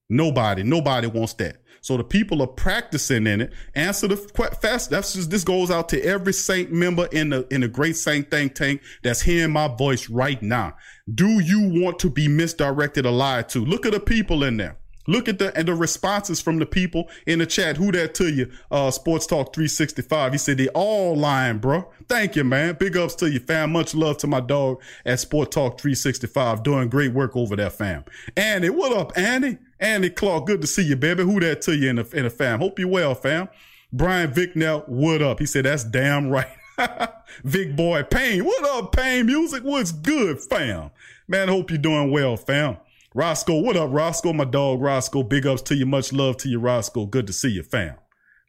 Nobody, nobody wants that. So the people are practicing in it. Answer the fast. That's just, this goes out to every saint member in the, in the great saint think tank that's hearing my voice right now. Do you want to be misdirected or lied to? Look at the people in there. Look at the and the responses from the people in the chat. Who that to you? Uh, Sports Talk 365. He said they all lying, bro. Thank you, man. Big ups to you, fam. Much love to my dog at Sport Talk 365. Doing great work over there, fam. Andy, what up, Andy? Andy Clark, good to see you, baby. Who that to you in the in the fam? Hope you well, fam. Brian Vicknell, what up? He said that's damn right. Vic boy Payne, what up, Payne? Music, what's good, fam? Man, hope you're doing well, fam. Roscoe, what up, Roscoe? My dog, Roscoe. Big ups to you. Much love to you, Roscoe. Good to see you, fam.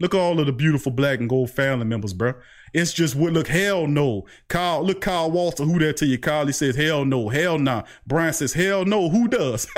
Look at all of the beautiful black and gold family members, bro. It's just what look, hell no. Kyle, look, Kyle Walter, who that to you? Kyle, he says, hell no, hell nah. Brian says, hell no, who does?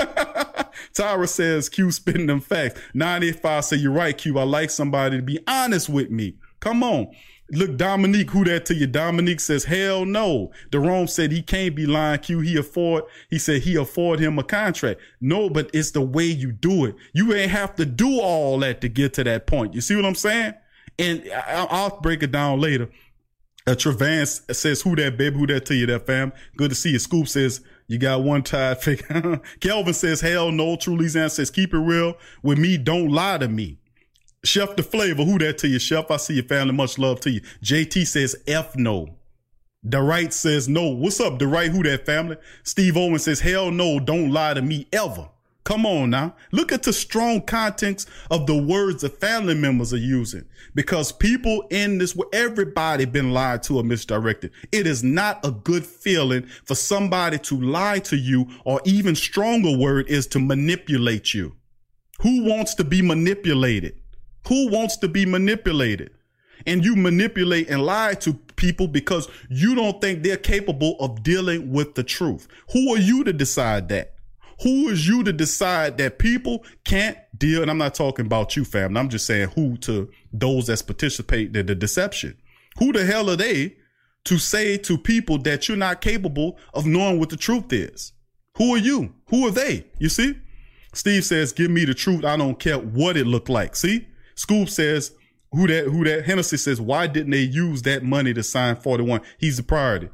Tyra says, Q spitting them facts. 985 say, you're right, Q. I like somebody to be honest with me. Come on. Look, Dominique, who that to you? Dominique says, hell no. Jerome said he can't be lying. Q, he afford, he said he afford him a contract. No, but it's the way you do it. You ain't have to do all that to get to that point. You see what I'm saying? And I, will break it down later. Uh, Trevance says, who that baby? Who that to you, that fam? Good to see you. Scoop says, you got one tied figure. Kelvin says, hell no. Louisiana says, keep it real with me. Don't lie to me. Chef the flavor, who that to you, Chef? I see your family. Much love to you. JT says F no. The right says no. What's up, the right? Who that family? Steve Owen says, hell no, don't lie to me ever. Come on now. Look at the strong context of the words the family members are using. Because people in this, everybody been lied to or misdirected. It is not a good feeling for somebody to lie to you or even stronger word is to manipulate you. Who wants to be manipulated? Who wants to be manipulated? And you manipulate and lie to people because you don't think they're capable of dealing with the truth. Who are you to decide that? Who is you to decide that people can't deal? And I'm not talking about you, fam. I'm just saying who to those that participate in the deception. Who the hell are they to say to people that you're not capable of knowing what the truth is? Who are you? Who are they? You see? Steve says, give me the truth. I don't care what it looked like. See? Scoop says, who that, who that, Hennessy says, why didn't they use that money to sign 41? He's the priority.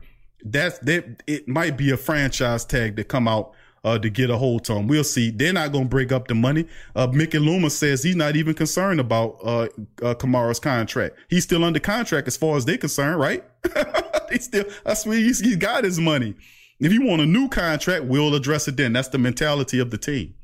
That's, that, it might be a franchise tag that come out uh, to get a hold to him. We'll see. They're not going to break up the money. Uh, Mickey Luma says he's not even concerned about uh, uh, Kamara's contract. He's still under contract as far as they're concerned, right? he still, that's where he's, he got his money. If you want a new contract, we'll address it then. That's the mentality of the team.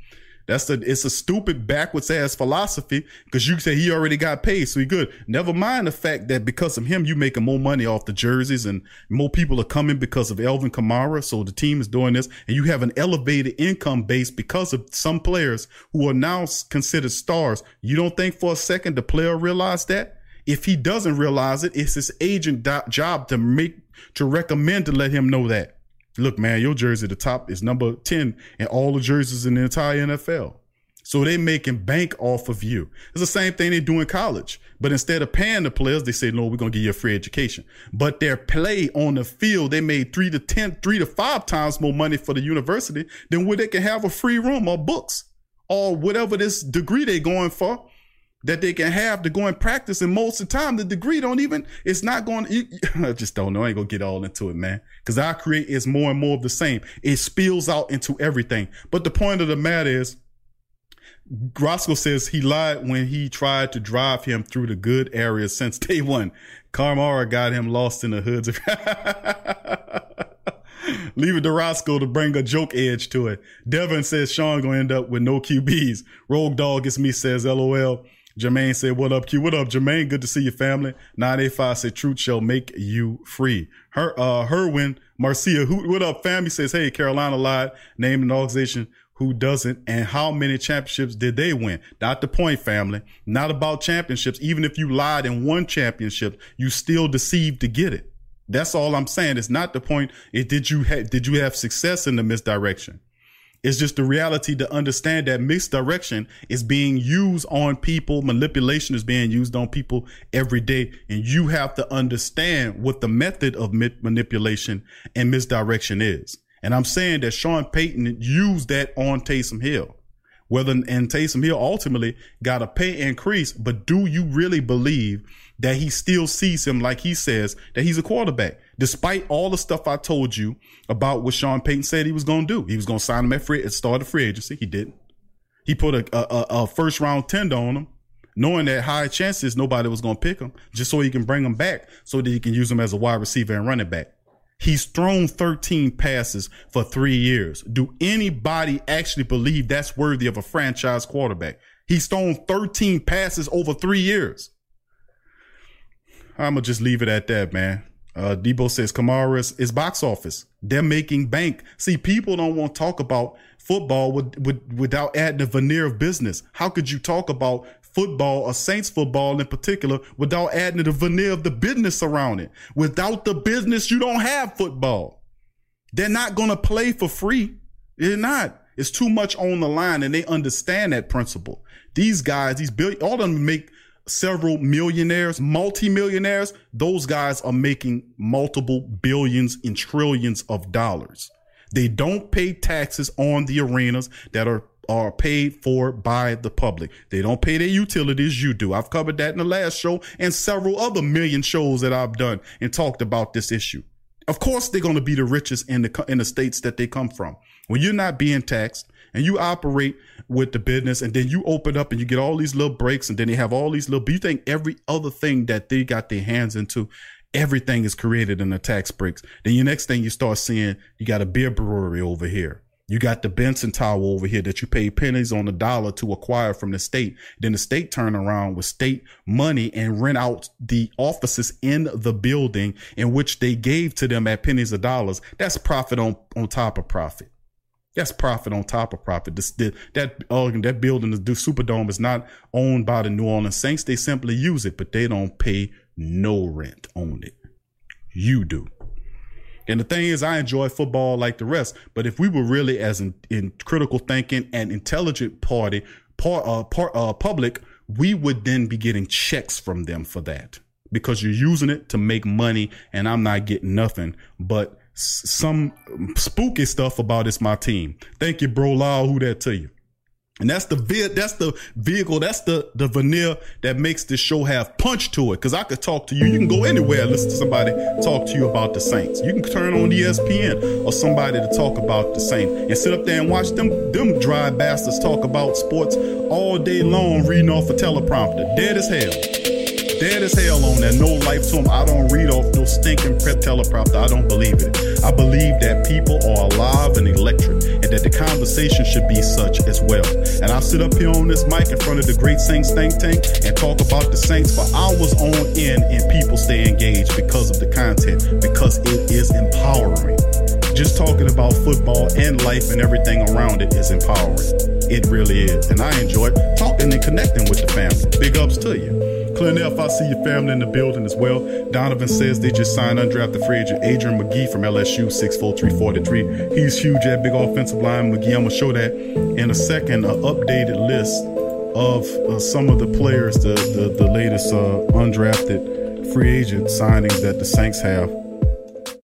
That's a it's a stupid backwards ass philosophy because you say he already got paid, so he good. Never mind the fact that because of him, you making more money off the jerseys and more people are coming because of Alvin Kamara. So the team is doing this, and you have an elevated income base because of some players who are now considered stars. You don't think for a second the player realized that? If he doesn't realize it, it's his agent do- job to make to recommend to let him know that. Look, man, your jersey, at the top is number 10 in all the jerseys in the entire NFL. So they making bank off of you. It's the same thing they do in college. But instead of paying the players, they say, no, we're going to give you a free education. But their play on the field, they made three to ten, three to five times more money for the university than where they can have a free room or books or whatever this degree they're going for that they can have to go and practice. And most of the time, the degree don't even, it's not going to, I just don't know. I ain't going to get all into it, man. Cause I create is more and more of the same. It spills out into everything. But the point of the matter is, Roscoe says he lied when he tried to drive him through the good areas since day one. Kamara got him lost in the hoods. Leave it to Roscoe to bring a joke edge to it. Devin says Sean gonna end up with no QBs. Rogue Dog is me says LOL. Jermaine said, What up, Q? What up, Jermaine? Good to see your family. 985 said, Truth shall make you free. Her, uh, Herwin Marcia, who, what up, family? Says, Hey, Carolina lied, named an organization who doesn't, and how many championships did they win? Not the point, family. Not about championships. Even if you lied and won championship, you still deceived to get it. That's all I'm saying. It's not the point. It did you ha- did you have success in the misdirection? It's just the reality to understand that misdirection is being used on people. Manipulation is being used on people every day. And you have to understand what the method of manipulation and misdirection is. And I'm saying that Sean Payton used that on Taysom Hill. Whether and Taysom Hill ultimately got a pay increase, but do you really believe that he still sees him like he says that he's a quarterback? Despite all the stuff I told you about what Sean Payton said he was going to do, he was going to sign him at free at start of free agency. He didn't. He put a, a, a first round tender on him, knowing that high chances nobody was going to pick him, just so he can bring him back, so that he can use him as a wide receiver and running back. He's thrown 13 passes for three years. Do anybody actually believe that's worthy of a franchise quarterback? He's thrown 13 passes over three years. I'm to just leave it at that, man. Uh, Debo says Kamara is, is, box office. They're making bank. See, people don't want to talk about football with, with, without adding a veneer of business. How could you talk about football or Saints football in particular without adding the veneer of the business around it. Without the business, you don't have football. They're not going to play for free. They're not. It's too much on the line and they understand that principle. These guys, these billion, all of them make several millionaires, multimillionaires. Those guys are making multiple billions and trillions of dollars. They don't pay taxes on the arenas that are are paid for by the public. They don't pay their utilities. You do. I've covered that in the last show and several other million shows that I've done and talked about this issue. Of course, they're going to be the richest in the, in the states that they come from. When you're not being taxed and you operate with the business and then you open up and you get all these little breaks and then they have all these little, but you think every other thing that they got their hands into everything is created in the tax breaks. Then your next thing you start seeing, you got a beer brewery over here. You got the Benson Tower over here that you pay pennies on the dollar to acquire from the state. Then the state turn around with state money and rent out the offices in the building in which they gave to them at pennies of dollars. That's profit on, on top of profit. That's profit on top of profit. This, the, that uh, that building, the Superdome, is not owned by the New Orleans Saints. They simply use it, but they don't pay no rent on it. You do. And the thing is, I enjoy football like the rest. But if we were really as in, in critical thinking and intelligent party, par, uh, par, uh, public, we would then be getting checks from them for that because you're using it to make money and I'm not getting nothing but some spooky stuff about it's my team. Thank you, bro. Lau, who that to you? And that's the ve- that's the vehicle, that's the the veneer that makes this show have punch to it. Cause I could talk to you. You can go anywhere, and listen to somebody talk to you about the Saints. You can turn on ESPN or somebody to talk about the Saints and sit up there and watch them them dry bastards talk about sports all day long, reading off a teleprompter. Dead as hell dead as hell on that. No life to them. I don't read off no stinking prep teleprompter. I don't believe it. I believe that people are alive and electric and that the conversation should be such as well. And I sit up here on this mic in front of the Great Saints Think Tank and talk about the Saints for hours on end and people stay engaged because of the content, because it is empowering. Just talking about football and life and everything around it is empowering. It really is. And I enjoy talking and connecting with the family. Big ups to you. Clint F, I see your family in the building as well. Donovan says they just signed undrafted free agent Adrian Magee from LSU, 6'4", He's huge at big offensive line. Magee, I'm going to show that in a second. An updated list of uh, some of the players, the, the, the latest uh, undrafted free agent signings that the Saints have.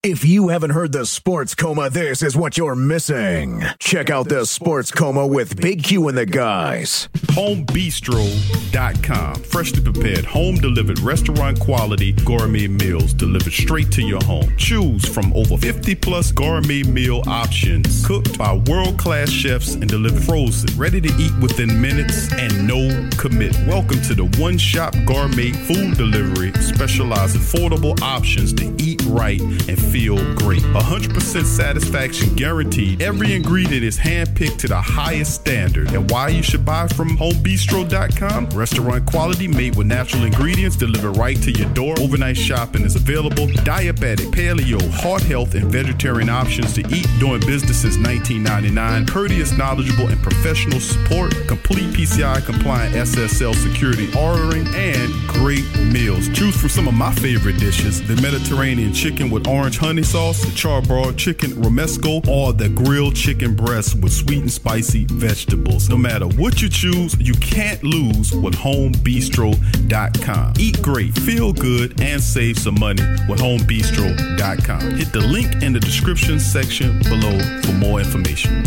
If you haven't heard the Sports Coma, this is what you're missing. Check out the Sports Coma with Big Q and the guys. Homebistro.com. Freshly prepared, home delivered restaurant quality gourmet meals delivered straight to your home. Choose from over 50 plus gourmet meal options cooked by world class chefs and delivered frozen, ready to eat within minutes and no commit. Welcome to the one shop gourmet food delivery, specialized affordable options to eat right and feel great. 100% satisfaction guaranteed. Every ingredient is handpicked to the highest standard. And why you should buy from homebistro.com? Restaurant quality made with natural ingredients delivered right to your door. Overnight shopping is available. Diabetic, paleo, heart health, and vegetarian options to eat doing business since 1999. Courteous, knowledgeable, and professional support. Complete PCI compliant SSL security ordering and great meals. Choose from some of my favorite dishes the Mediterranean chicken with orange honey sauce, charbroiled chicken romesco, or the grilled chicken breast with sweet and spicy vegetables. No matter what you choose, you can't lose with homebistro.com. Eat great, feel good, and save some money with homebistro.com. Hit the link in the description section below for more information.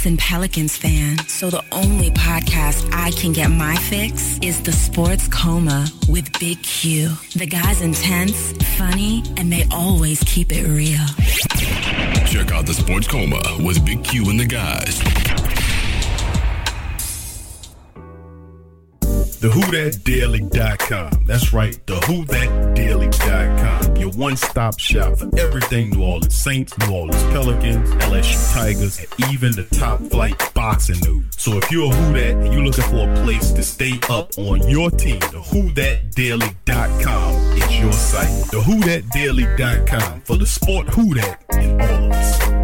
Saints and Pelicans fan, so the only podcast I can get my fix is the Sports Coma with Big Q. The guy's intense, funny, and they always keep it real. Check out the Sports Coma with Big Q and the guys. TheWhoThatDaily.com. That's right, TheWhoThatDaily.com. Your one-stop shop for everything New Orleans Saints, New Orleans Pelicans, LSU Tigers, and even the top flight boxing news. So if you're a Who That and you're looking for a place to stay up on your team, TheWhoThatDaily.com is your site. TheWhoThatDaily.com for the sport Who That in all of us.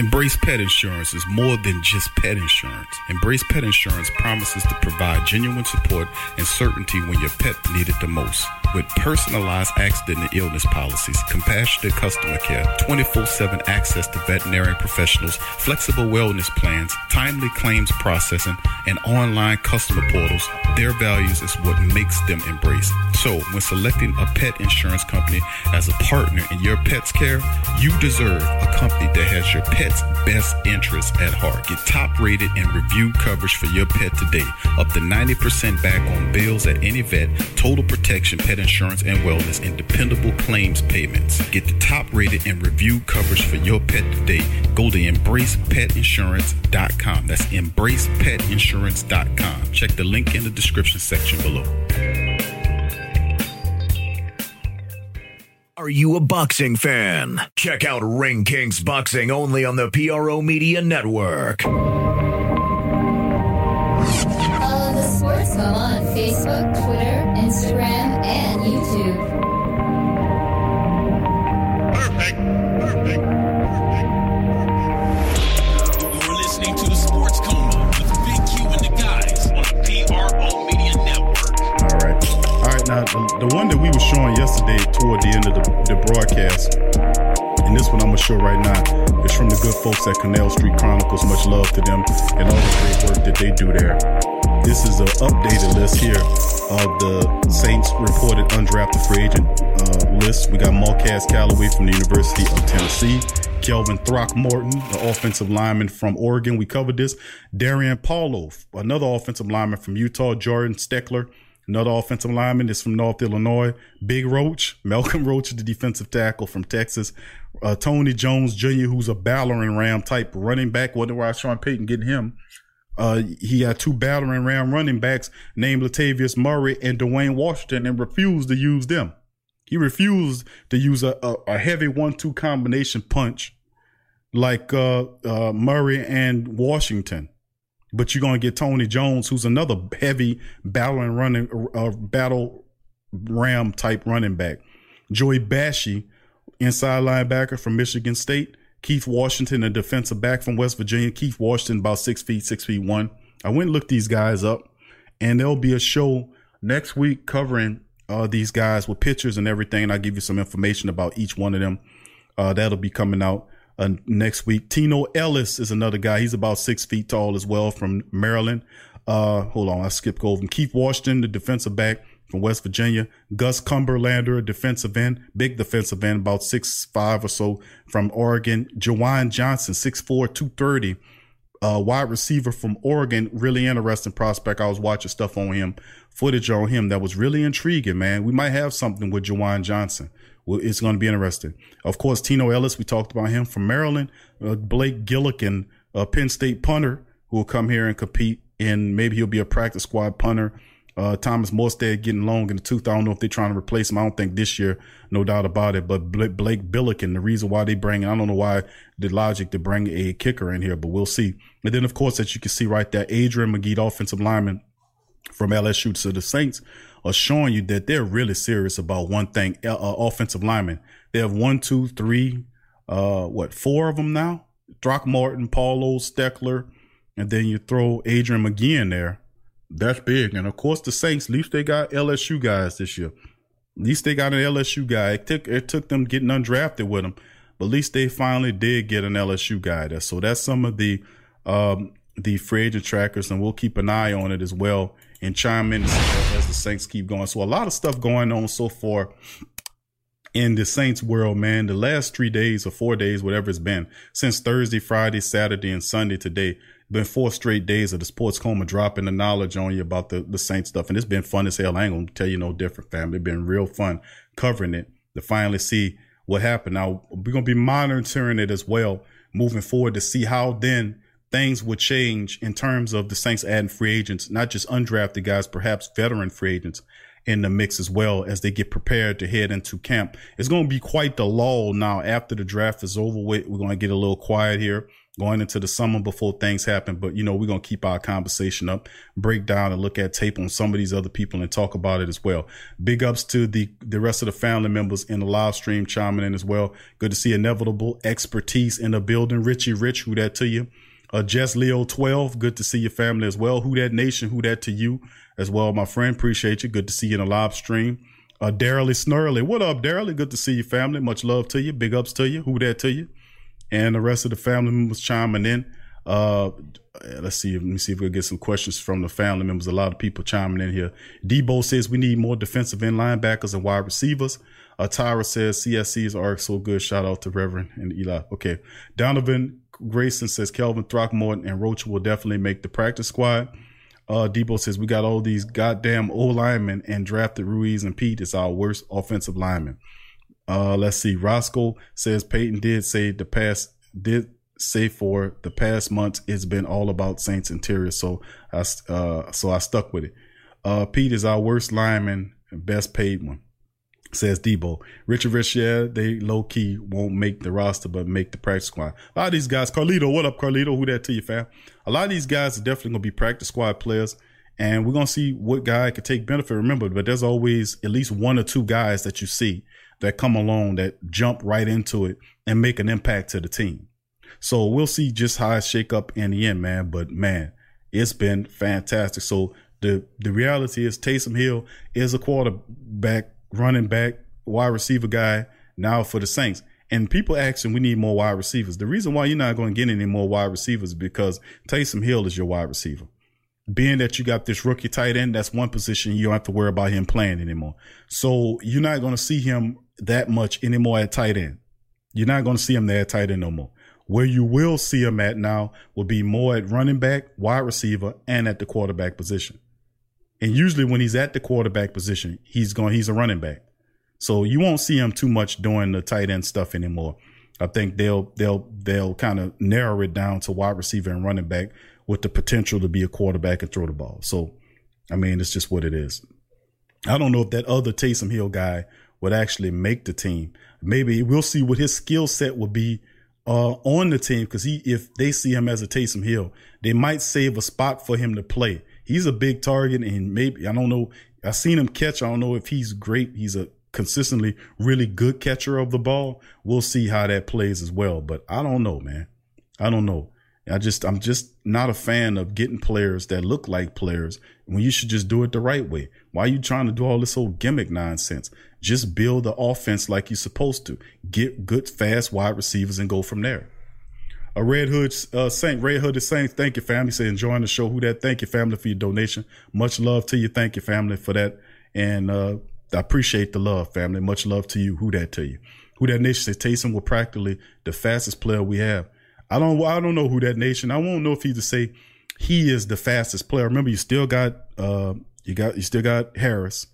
Embrace Pet Insurance is more than just pet insurance. Embrace Pet Insurance promises to provide genuine support and certainty when your pet need it the most. With personalized accident and illness policies, compassionate customer care, 24-7 access to veterinary professionals, flexible wellness plans, timely claims processing, and online customer portals, their values is what makes them embrace. So when selecting a pet insurance company as a partner in your pet's care, you deserve a company that has your pet's best interests at heart. Get top rated and reviewed coverage for your pet today. Up to 90% back on bills at any vet, total protection, pet insurance and wellness, and dependable claims payments. Get the top rated and reviewed coverage for your pet today. Go to embracepetinsurance.com. That's embracepetinsurance.com. Check the link in the description section below. Are you a boxing fan? Check out Ring Kings Boxing only on the PRO Media Network. Follow the Sports Coma on Facebook, Twitter, Instagram, and YouTube. Perfect. Perfect. Now, the, the one that we were showing yesterday toward the end of the, the broadcast, and this one I'm to show right now, is from the good folks at Canal Street Chronicles. Much love to them and all the great work that they do there. This is an updated list here of the Saints reported undrafted free agent uh, list. We got Marquez Callaway from the University of Tennessee. Calvin Throckmorton, the offensive lineman from Oregon. We covered this. Darrin Paulo, another offensive lineman from Utah. Jordan Steckler, another offensive lineman is from North Illinois. Big Roach, Malcolm Roach, the defensive tackle from Texas. Uh, Tony Jones Jr., who's a battering ram type running back. Wonder why Sean Payton getting him. Uh, he got two battering ram running backs named Latavius Murray and Dwayne Washington and refused to use them. He refused to use a, a, a heavy one-two combination punch like uh, uh, Murray and Washington. But you're gonna get Tony Jones, who's another heavy battling running uh, battle ram type running back. Joey Bashy, inside linebacker from Michigan State. Keith Washington, a defensive back from West Virginia. Keith Washington, about six feet, six feet one. I went and looked these guys up, and there'll be a show next week covering uh, these guys with pictures and everything. And I'll give you some information about each one of them. Uh, that'll be coming out uh, next week. Tino Ellis is another guy. He's about six feet tall as well from Maryland. Uh, hold on, I skipped over. Keith Washington, the defensive back from West Virginia. Gus Cumberlander, defensive end, big defensive end, about six five or so from Oregon. Juwan Johnson, 6'4", 230, uh, wide receiver from Oregon. Really interesting prospect. I was watching stuff on him, footage on him that was really intriguing, man. We might have something with Juwan Johnson. It's going to be interesting. Of course, Tino Ellis, we talked about him from Maryland. Uh, Blake Gillikin, a Penn State punter who will come here and compete, and maybe he'll be a practice squad punter uh, Thomas Morstead getting long in the tooth. I don't know if they're trying to replace him. I don't think this year, no doubt about it. But Blake Gillikin, the reason why they bring, I don't know why the logic to bring a kicker in here, but we'll see. And then, of course, as you can see right there, Adrian Magee, offensive lineman from LSU. to the Saints are showing you that they're really serious about one thing, uh, uh, offensive linemen. They have one, two, three, uh, what, four of them now? Throckmorton, Paulo, Steckler, and then you throw Adrian Magee in there that's big. And of course, the Saints, at least they got LSU guys this year. At least they got an LSU guy. It took it took them getting undrafted with them, but at least they finally did get an LSU guy. There. So that's some of the um, the free agent trackers, and we'll keep an eye on it as well and chime in as the Saints keep going. So a lot of stuff going on so far in the Saints world, man. The last three days or four days, whatever it's been, since Thursday, Friday, Saturday, and Sunday today, been four straight days of the sports coma dropping the knowledge on you about the, the Saint stuff. And it's been fun as hell. I ain't gonna tell you no different, family. It's been real fun covering it to finally see what happened. Now we're gonna be monitoring it as well moving forward to see how then things would change in terms of the Saints adding free agents, not just undrafted guys, perhaps veteran free agents in the mix as well as they get prepared to head into camp. It's going to be quite the lull now after the draft is over with. We're going to get a little quiet here going into the summer before things happen. But you know, we're gonna keep our conversation up, break down and look at tape on some of these other people and talk about it as well. Big ups to the the rest of the family members in the live stream chiming in as well. Good to see inevitable expertise in the building. Richie Rich, who that to you? Uh, Jess Leo 12, good to see your family as well. Who that nation, who that to you as well, my friend. Appreciate you. Good to see you in the live stream. Uh, Darrelly Snurley, what up, Darrelly? Good to see your family. Much love to you. Big ups to you. Who that to you? and the rest of the family members chiming in. Uh, let's see. Let me see if we can get some questions from the family members. A lot of people chiming in here. Debo says we need more defensive end linebackers and wide receivers. Uh, Tyra says CSCs are so good. Shout out to Reverend and Eli. Okay. Donovan Grayson says Calvin Throckmorton and Roach will definitely make the practice squad. Uh, Debo says we got all these goddamn old linemen and drafted Ruiz and Peat is our worst offensive lineman. Uh, let's see. Roscoe says Payton did say the past did say for the past months it's been all about Saints interior. So I uh, so I stuck with it. Uh, Peat is our worst lineman, best paid one. Says Debo. Richard Rich, yeah, they low key won't make the roster, but make the practice squad. A lot of these guys, Carlito, what up, Carlito? Who that to you, fam? A lot of these guys are definitely gonna be practice squad players, and we're gonna see what guy could take benefit. Remember, but there's always at least one or two guys that you see that come along that jump right into it and make an impact to the team. So we'll see just how it shake up in the end, man. But man, it's been fantastic. So the the reality is Taysom Hill is a quarterback, running back, wide receiver guy now for the Saints. And people asking, we need more wide receivers. The reason why you're not going to get any more wide receivers because Taysom Hill is your wide receiver being that you got this rookie tight end, that's one position you don't have to worry about him playing anymore. So you're not going to see him that much anymore at tight end. You're not going to see him there at tight end no more. Where you will see him at now will be more at running back, wide receiver, and at the quarterback position. And usually when he's at the quarterback position, he's going, he's a running back. So you won't see him too much doing the tight end stuff anymore. I think they'll, they'll, they'll kind of narrow it down to wide receiver and running back with the potential to be a quarterback and throw the ball. So, I mean, it's just what it is. I don't know if that other Taysom Hill guy would actually make the team. Maybe we'll see what his skill set will be uh, on the team because he, if they see him as a Taysom Hill, they might save a spot for him to play. He's a big target, and maybe I don't know. I've seen him catch. I don't know if he's great. He's a consistently really good catcher of the ball, we'll see how that plays as well. But I don't know, man. I don't know. I just I'm just not a fan of getting players that look like players when you should just do it the right way. Why are you trying to do all this old gimmick nonsense? Just build the offense like you're supposed to. Get good, fast wide receivers and go from there. A Red Hood uh, Saint, Red Hood is saying, thank you, family. Say, enjoying the show. Who that? Thank you, family, for your donation. Much love to you. Thank you, family, for that. And uh, I appreciate the love, family. Much love to you. Who that to you? Who that nation says Taysom will practically the fastest player we have. I don't I don't know who that nation. I won't know if he to say he is the fastest player. Remember, you still got uh you got you still got Harris.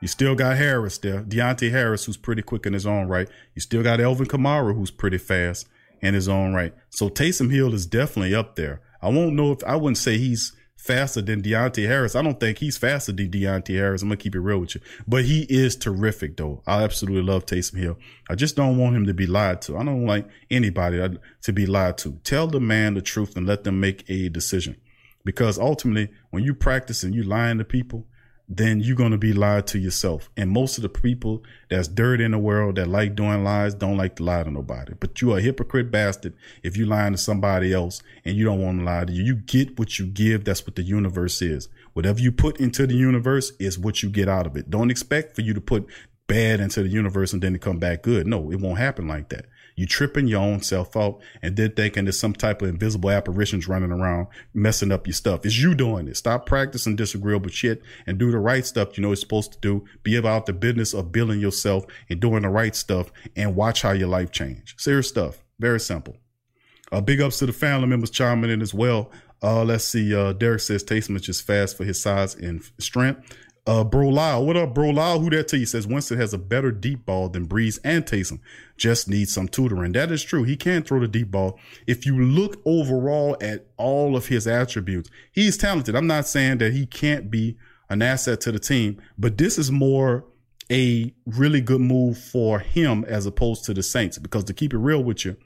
You still got Harris there, Deonte Harris, who's pretty quick in his own right. You still got Alvin Kamara, who's pretty fast in his own right. So Taysom Hill is definitely up there. I won't know if I wouldn't say he's faster than Deonte Harris. I don't think he's faster than Deonte Harris. I'm gonna keep it real with you, but he is terrific though. I absolutely love Taysom Hill. I just don't want him to be lied to. I don't like anybody to be lied to. Tell the man the truth and let them make a decision, because ultimately, when you practice and you lying to people, then you're going to be lied to yourself. And most of the people that's dirt in the world that like doing lies don't like to lie to nobody. But you're a hypocrite bastard if you lying to somebody else and you don't want to lie to you. You get what you give. That's what the universe is. Whatever you put into the universe is what you get out of it. Don't expect for you to put bad into the universe and then to come back good. No, it won't happen like that. You tripping your own self out and then thinking there's some type of invisible apparitions running around messing up your stuff. It's you doing it. Stop practicing disagreeable shit and do the right stuff you know you're supposed to do. Be about the business of building yourself and doing the right stuff and watch how your life change. Serious stuff. Very simple. Uh, big ups to the family members chiming in as well. Uh, let's see. Uh, Derek says Taysom is fast for his size and strength. Uh, Bro Lyle, what up, Bro Lyle? Who that to you? Says Winston has a better deep ball than Brees and Taysom. Just needs some tutoring. That is true. He can throw the deep ball. If you look overall at all of his attributes, he's talented. I'm not saying that he can't be an asset to the team, but this is more a really good move for him as opposed to the Saints. Because to keep it real with you,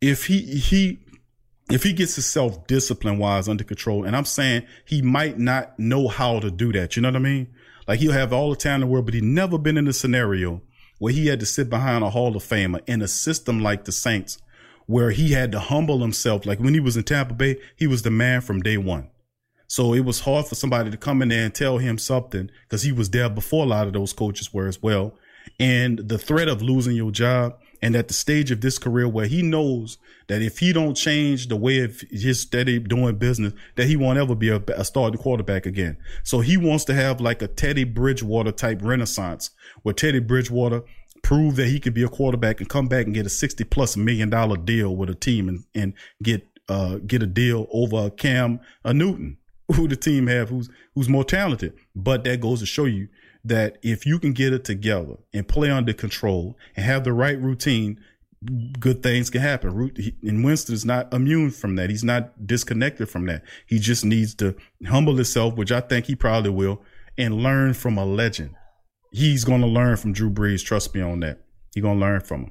if he he if he gets himself discipline wise under control, and I'm saying he might not know how to do that. You know what I mean? Like he'll have all the time in the world, but he never been in a scenario where he had to sit behind a Hall of Famer in a system like the Saints, where he had to humble himself. Like when he was in Tampa Bay, he was the man from day one. So it was hard for somebody to come in there and tell him something because he was there before a lot of those coaches were as well. And the threat of losing your job and at the stage of this career where he knows that if he don't change the way of his steady doing business, that he won't ever be a, a starting quarterback again. So he wants to have like a Teddy Bridgewater type renaissance where Teddy Bridgewater prove that he could be a quarterback and come back and get a 60 plus million dollar deal with a team and, and get, uh, get a deal over Cam a Newton, who the team have, who's, who's more talented. But that goes to show you that if you can get it together and play under control and have the right routine, good things can happen. And Winston is not immune from that. He's not disconnected from that. He just needs to humble himself, which I think he probably will, and learn from a legend. He's going to learn from Drew Brees. Trust me on that. He's going to learn from him.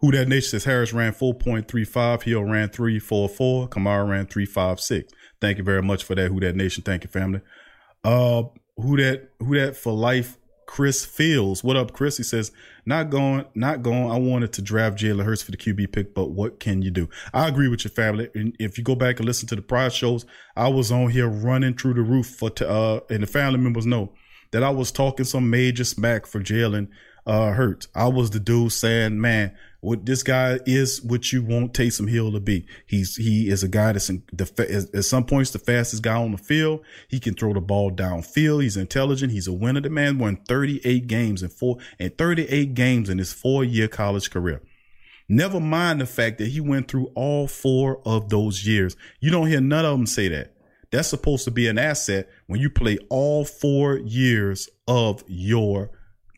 Who that nation says Harris ran 4.35. Hill ran 3.44. Kamara ran 3.56. Thank you very much for that. Who that nation. Thank you, family. Uh, who that who that for life Chris Fields. What up, Chris? He says, not going, not going. I wanted to draft Jalen Hurts for the QB pick, but what can you do? I agree with your family. And if you go back and listen to the prior shows, I was on here running through the roof for, uh, and the family members know that I was talking some major smack for Jalen uh, Hurts. I was the dude saying, man, what this guy is what you want Taysom Hill to be. He's he is a guy that's in the, at some points the fastest guy on the field. He can throw the ball downfield. He's intelligent. He's a winner. The man won 38 games in four and 38 games in his four year college career. Never mind the fact that he went through all four of those years. You don't hear none of them say that. That's supposed to be an asset when you play all four years of your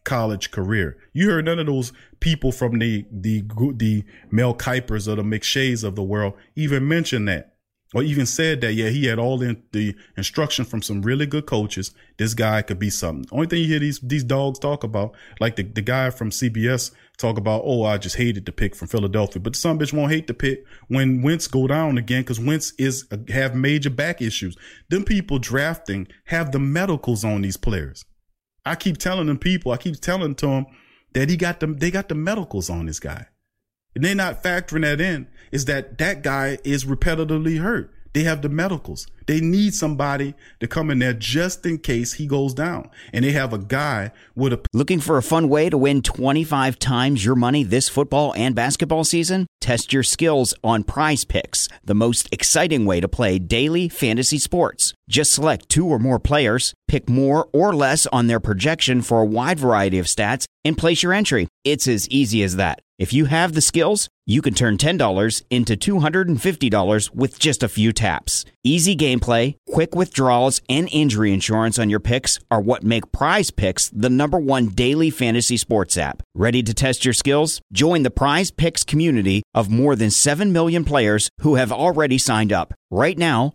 college career. You heard none of those people from the the the Mel Kipers or the McShays of the world even mention that. Or even said that, yeah, he had all the, the instruction from some really good coaches. This guy could be something. Only thing you hear these these dogs talk about, like the, the guy from CBS talk about, oh, I just hated the pick from Philadelphia. But some bitch won't hate the pick when Wentz go down again because Wentz is uh, have major back issues. Them people drafting have the medicals on these players. I keep telling them people, I keep telling to them that he got them, they got the medicals on this guy. And they're not factoring that in is that that guy is repetitively hurt. They have the medicals. They need somebody to come in there just in case he goes down. And they have a guy with a. Looking for a fun way to win 25 times your money this football and basketball season? Test your skills on prize picks, the most exciting way to play daily fantasy sports. Just select two or more players, pick more or less on their projection for a wide variety of stats, and place your entry. It's as easy as that. If you have the skills, you can turn $10 into $250 with just a few taps. Easy gameplay, quick withdrawals, and injury insurance on your picks are what make Prize Picks the number one daily fantasy sports app. Ready to test your skills? Join the Prize Picks community of more than 7 million players who have already signed up. Right now,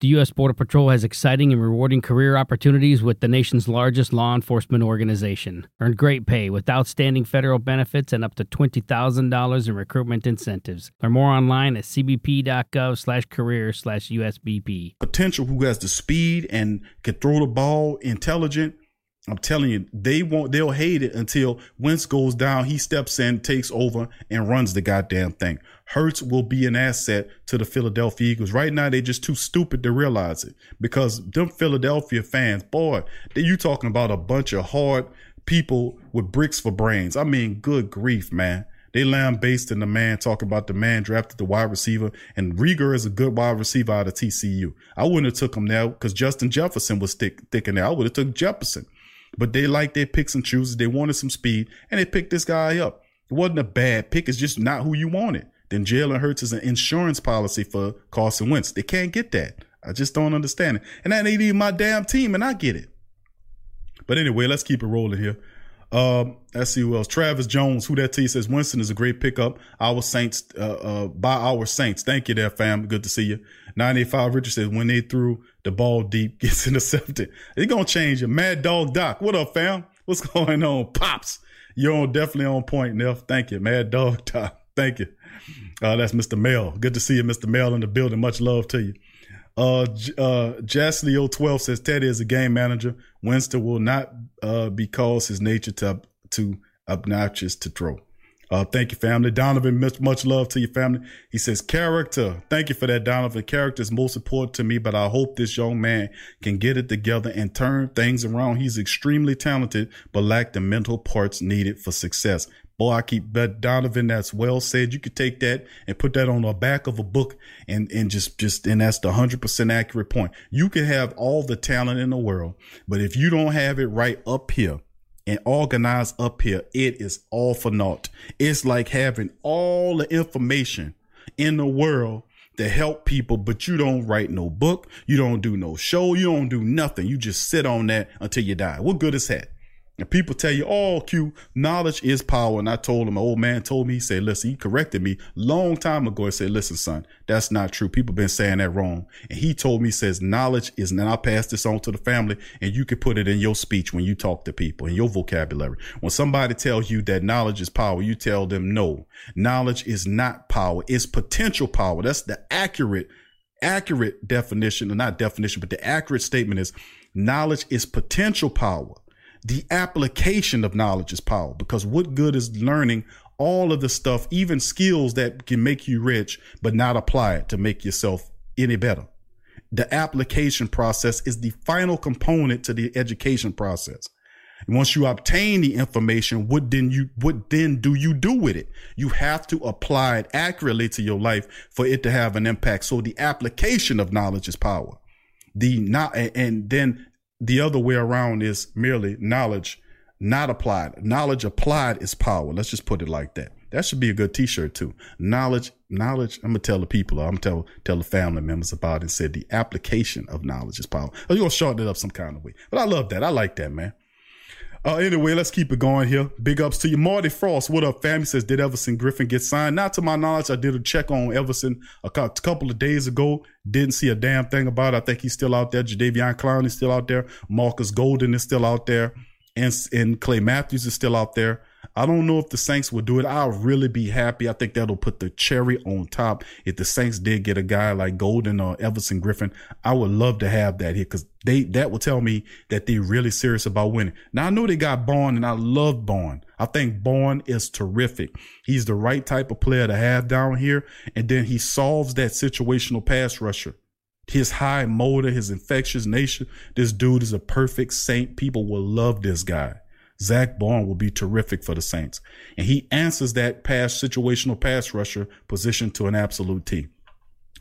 The U.S. Border Patrol has exciting and rewarding career opportunities with the nation's largest law enforcement organization. Earn great pay with outstanding federal benefits and up to $20,000 in recruitment incentives. Learn more online at cbp.gov slash career slash USBP. Potential who has the speed and can throw the ball intelligent I'm telling you, they won't, they'll hate it until Wentz goes down. He steps in, takes over and runs the goddamn thing. Hurts will be an asset to the Philadelphia Eagles. Right now, they're just too stupid to realize it because them Philadelphia fans, boy, you talking about a bunch of hard people with bricks for brains. I mean, good grief, man. They lambasting the man, talking about the man drafted the wide receiver, and Reagor is a good wide receiver out of TCU. I wouldn't have took him there because Justin Jefferson was thick, thick in there. I would have took Jefferson. But they like their picks and chooses. They wanted some speed and they picked this guy up. It wasn't a bad pick. It's just not who you wanted. Then Jalen Hurts is an insurance policy for Carson Wentz. They can't get that. I just don't understand it. And that ain't even my damn team, and I get it. But anyway, let's keep it rolling here. Um, let's see who else. Travis Jones, who that T says Winston is a great pickup. Our Saints, uh, uh, by our Saints. Thank you there, fam. Good to see you. 985 Richard says when they threw the ball deep, gets intercepted. It's gonna change it. Mad Dog Doc. What up, fam? What's going on? Pops. You're on definitely on point, Neff. Thank you. Mad Dog Doc. Thank you. Uh, that's Mr. Mel. Good to see you, Mr. Mel, in the building. Much love to you. Uh, uh, Jaslio12 says Teddy is a game manager. Winston will not uh, because his nature to, to obnoxious to throw. Uh, thank you, family. Donovan, much, much love to your family. He says, character. Thank you for that, Donovan. Character is most important to me, but I hope this young man can get it together and turn things around. He's extremely talented, but lack the mental parts needed for success. Boy, I keep but Donovan. That's well said. You could take that and put that on the back of a book and, and just, just, and that's the hundred percent accurate point. You can have all the talent in the world, but if you don't have it right up here and organized up here, it is all for naught. It's like having all the information in the world to help people, but you don't write no book. You don't do no show. You don't do nothing. You just sit on that until you die. What good is that? And people tell you, oh, Q, knowledge is power. And I told him, my old man told me, he said, listen, he corrected me long time ago and said, listen, son, that's not true. People been saying that wrong. And he told me, says, knowledge is, and I'll pass this on to the family and you can put it in your speech when you talk to people in your vocabulary. When somebody tells you that knowledge is power, you tell them, no, knowledge is not power. It's potential power. That's the accurate, accurate definition, or not definition, but the accurate statement is knowledge is potential power the application of knowledge is power because what good is learning all of the stuff, even skills that can make you rich, but not apply it to make yourself any better. The application process is the final component to the education process. Once you obtain the information, what then you, what then do you do with it? You have to apply it accurately to your life for it to have an impact. So the application of knowledge is power. The not, and then the other way around is merely knowledge not applied. Knowledge applied is power. Let's just put it like that. That should be a good t-shirt too. Knowledge, knowledge. I'm gonna tell the people, I'm gonna tell, tell the family members about it and said the application of knowledge is power. Oh, you're gonna shorten it up some kind of way. But I love that. I like that, man. Uh, anyway, let's keep it going here. Big ups to you. Marty Frost, what up, fam? He says, Did Everson Griffen get signed? Not to my knowledge. I did a check on Everson a couple of days ago. Didn't see a damn thing about it. I think he's still out there. Jadeveon Clowney is still out there. Marcus Golden is still out there. And, and Clay Matthews is still out there. I don't know if the Saints will do it. I'll really be happy. I think that'll put the cherry on top. If the Saints did get a guy like Golden or Everson Griffen, I would love to have that here because they that will tell me that they're really serious about winning. Now I know they got Baun and I love Baun. I think Baun is terrific. He's the right type of player to have down here, and then he solves that situational pass rusher. His high motor, his infectious nature. This dude is a perfect saint. People will love this guy. Zack Baun will be terrific for the Saints. And he answers that pass situational pass rusher position to an absolute T.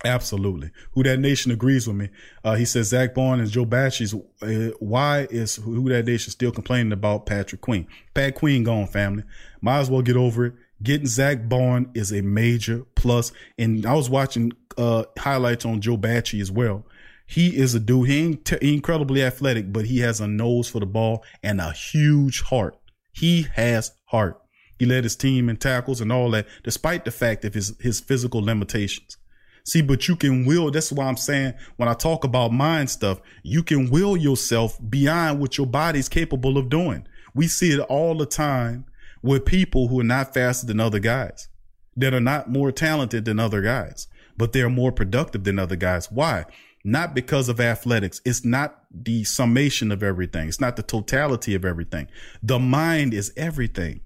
Absolutely. Who that nation agrees with me. Uh, he says Zack Baun and Joe Bachie's. Uh, why is who that nation still complaining about Patrick Queen? Pat Queen gone, family. Might as well get over it. Getting Zack Baun is a major plus. And I was watching uh, highlights on Joe Bachie as well. He is a dude. He ain't t- incredibly athletic, but he has a nose for the ball and a huge heart. He has heart. He led his team in tackles and all that, despite the fact of his, his physical limitations. See, but you can will. That's why I'm saying when I talk about mind stuff, you can will yourself beyond what your body's capable of doing. We see it all the time with people who are not faster than other guys, that are not more talented than other guys, but they're more productive than other guys. Why? Not because of athletics. It's not the summation of everything. It's not the totality of everything. The mind is everything.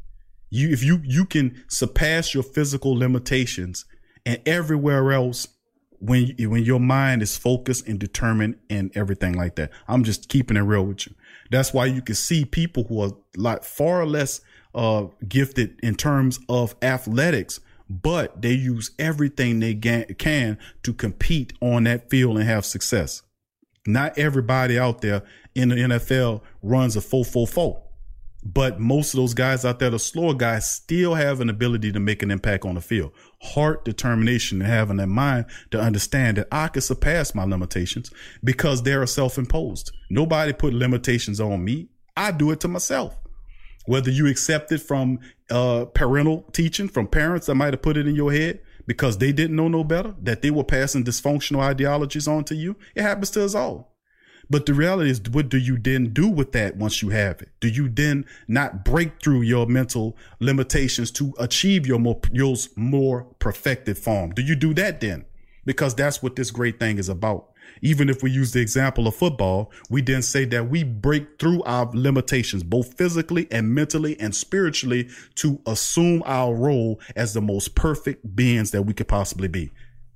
You, if you, you can surpass your physical limitations and everywhere else when, when your mind is focused and determined and everything like that. I'm just keeping it real with you. That's why you can see people who are like far less, uh, gifted in terms of athletics, but they use everything they can to compete on that field and have success. Not everybody out there in the NFL runs a 444, but most of those guys out there, the slower guys, still have an ability to make an impact on the field. Heart, determination, and having that mind to understand that I can surpass my limitations because they're self imposed. Nobody put limitations on me. I do it to myself whether you accept it from uh, parental teaching from parents that might have put it in your head because they didn't know no better, that they were passing dysfunctional ideologies on to you. It happens to us all. But the reality is, what do you then do with that once you have it? Do you then not break through your mental limitations to achieve your more, your more perfected form? Do you do that then? Because that's what this great thing is about. Even if we use the example of football, we then say that we break through our limitations, both physically and mentally and spiritually to assume our role as the most perfect beings that we could possibly be.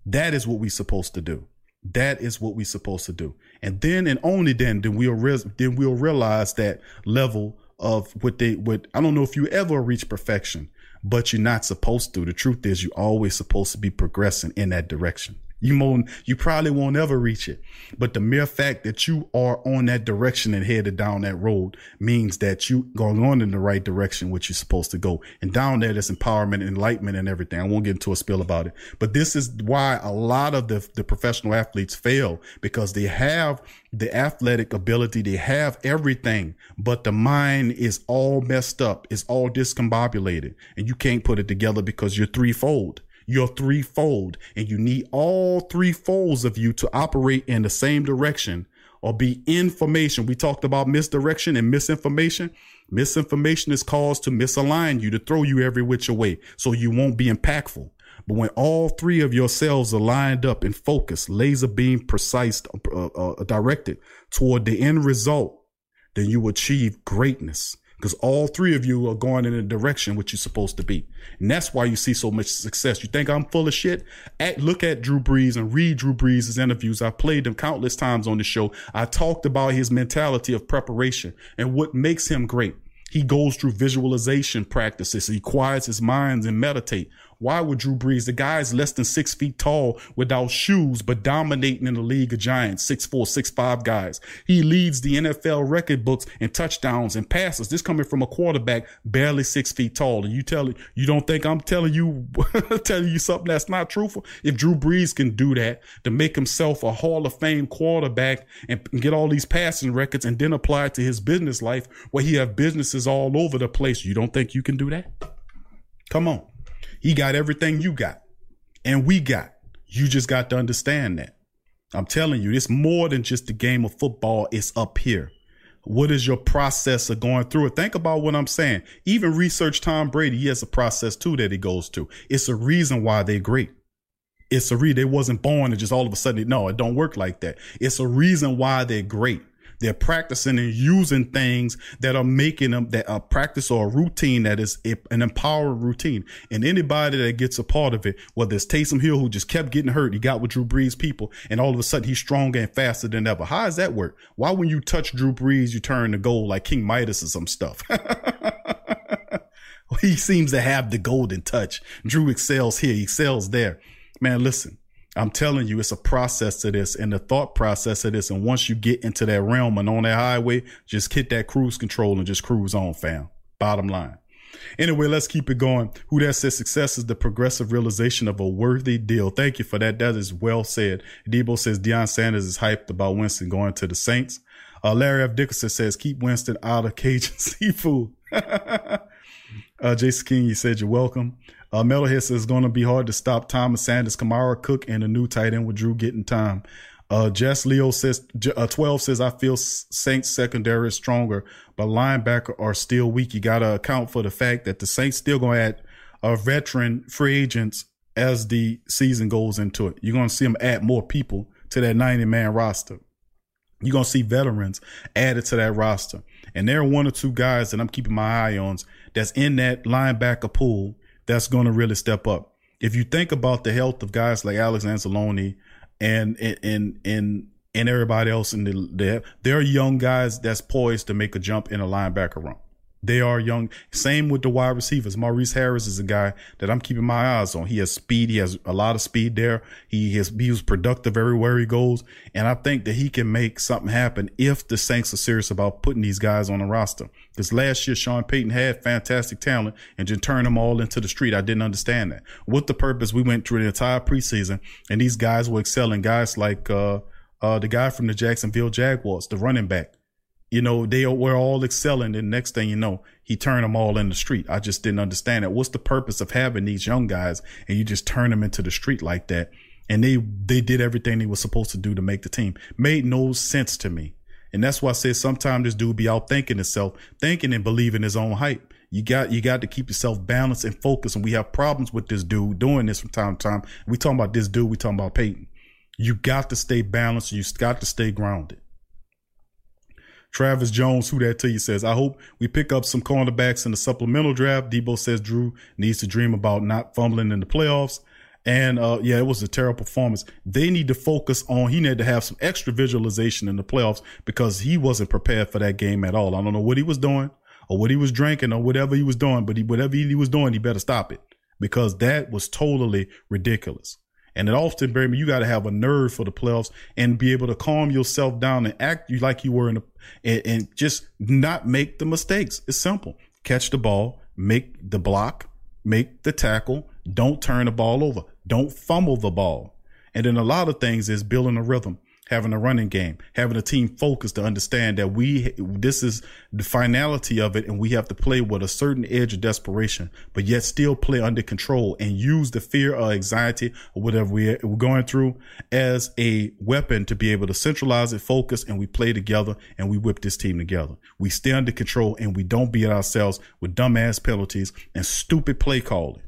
That is what we're supposed to do. That is what we're supposed to do. And then and only then, then we'll, then we'll realize that level of what they would, I don't know if you ever reach perfection, but you're not supposed to. The truth is you're always supposed to be progressing in that direction. You won't, you probably won't ever reach it. But the mere fact that you are on that direction and headed down that road means that you going on in the right direction, which you're supposed to go. And down there, there's empowerment, enlightenment, and everything. I won't get into a spill about it. But this is why a lot of the, the professional athletes fail because they have the athletic ability, they have everything, but the mind is all messed up. It's all discombobulated and you can't put it together because you're threefold you're threefold and you need all three folds of you to operate in the same direction or be information. We talked about misdirection and misinformation. Misinformation is caused to misalign you, to throw you every which way so you won't be impactful. But when all three of your cells are lined up and focused, laser beam precise, uh, uh, directed toward the end result, then you achieve greatness because all three of you are going in a direction which you're supposed to be. And that's why you see so much success. You think I'm full of shit? At, look at Drew Brees and read Drew Brees' interviews. I've played them countless times on the show. I talked about his mentality of preparation and what makes him great. He goes through visualization practices. He quiets his mind and meditate. Why would Drew Brees, the guy is less than six feet tall without shoes, but dominating in the league of giants, six four, six five guys. He leads the NFL record books in touchdowns and passes. This coming from a quarterback barely six feet tall. And you tell you don't think I'm telling you telling you something that's not truthful? If Drew Brees can do that to make himself a Hall of Fame quarterback and get all these passing records and then apply it to his business life where he have businesses all over the place, you don't think you can do that? Come on. He got everything you got and we got. You just got to understand that. I'm telling you, it's more than just the game of football. It's up here. What is your process of going through it? Think about what I'm saying. Even research Tom Brady. He has a process too that he goes to. It's a reason why they're great. It's a reason they wasn't born and just all of a sudden, no, it don't work like that. It's a reason why they're great. They're practicing and using things that are making them that a practice or a routine that is an empowered routine. And anybody that gets a part of it, whether it's Taysom Hill who just kept getting hurt, he got with Drew Brees people, and all of a sudden he's stronger and faster than ever. How does that work? Why when you touch Drew Brees, you turn to gold like King Midas or some stuff? he seems to have the golden touch. Drew excels here, he excels there. Man, listen, I'm telling you, it's a process to this and the thought process of this. And once you get into that realm and on that highway, just hit that cruise control and just cruise on, fam. Bottom line. Anyway, let's keep it going. Who that says success is the progressive realization of a worthy deal. Thank you for that. That is well said. Debo says Deion Sanders is hyped about Winston going to the Saints. Uh, Larry F. Dickerson says keep Winston out of Cajun seafood. uh, Jason King, you said you're welcome. Uh, Metalhead says it's going to be hard to stop Thomas Sanders, Kamara Cook, and a new tight end with Drew getting time. Uh, Jess Leo says, uh, 12 says, I feel Saints secondary is stronger, but linebacker are still weak. You got to account for the fact that the Saints still going to add a veteran free agents as the season goes into it. You're going to see them add more people to that 90 man roster. You're going to see veterans added to that roster. And there are one or two guys that I'm keeping my eye on that's in that linebacker pool that's going to really step up. If you think about the health of guys like Alex Anzalone and and and and everybody else in the, the there are young guys that's poised to make a jump in a linebacker room. They are young. Same with the wide receivers. Maurice Harris is a guy that I'm keeping my eyes on. He has speed. He has a lot of speed there. He has, he was productive everywhere he goes. And I think that he can make something happen if the Saints are serious about putting these guys on the roster. Because last year, Sean Payton had fantastic talent and just turned them all into the street. I didn't understand that. What the purpose? We went through the entire preseason and these guys were excelling. Guys like, uh, uh, the guy from the Jacksonville Jaguars, the running back you know, they were all excelling. And next thing you know, he turned them all in the street. I just didn't understand it. What's the purpose of having these young guys and you just turn them into the street like that? And they, they did everything they were supposed to do to make the team. Made no sense to me. And that's why I say sometimes this dude be out thinking himself, thinking and believing his own hype. You got, you got to keep yourself balanced and focused. And we have problems with this dude doing this from time to time. We talking about this dude. We talking about Payton. You got to stay balanced. You got to stay grounded. Travis Jones, who that to you, says, I hope we pick up some cornerbacks in the supplemental draft. Debo says Drew needs to dream about not fumbling in the playoffs. And uh, yeah, it was a terrible performance. They need to focus on, he needed to have some extra visualization in the playoffs because he wasn't prepared for that game at all. I don't know what he was doing or what he was drinking or whatever he was doing, but he, whatever he was doing, he better stop it because that was totally ridiculous. And it often, Barry, you got to have a nerve for the playoffs and be able to calm yourself down and act you like you were in a, and, and just not make the mistakes. It's simple. Catch the ball, make the block, make the tackle. Don't turn the ball over. Don't fumble the ball. And then a lot of things is building a rhythm having a running game, having a team focused to understand that we, this is the finality of it and we have to play with a certain edge of desperation, but yet still play under control and use the fear or anxiety or whatever we're going through as a weapon to be able to centralize it, focus, and we play together and we whip this team together. We stay under control and we don't beat ourselves with dumbass penalties and stupid play calling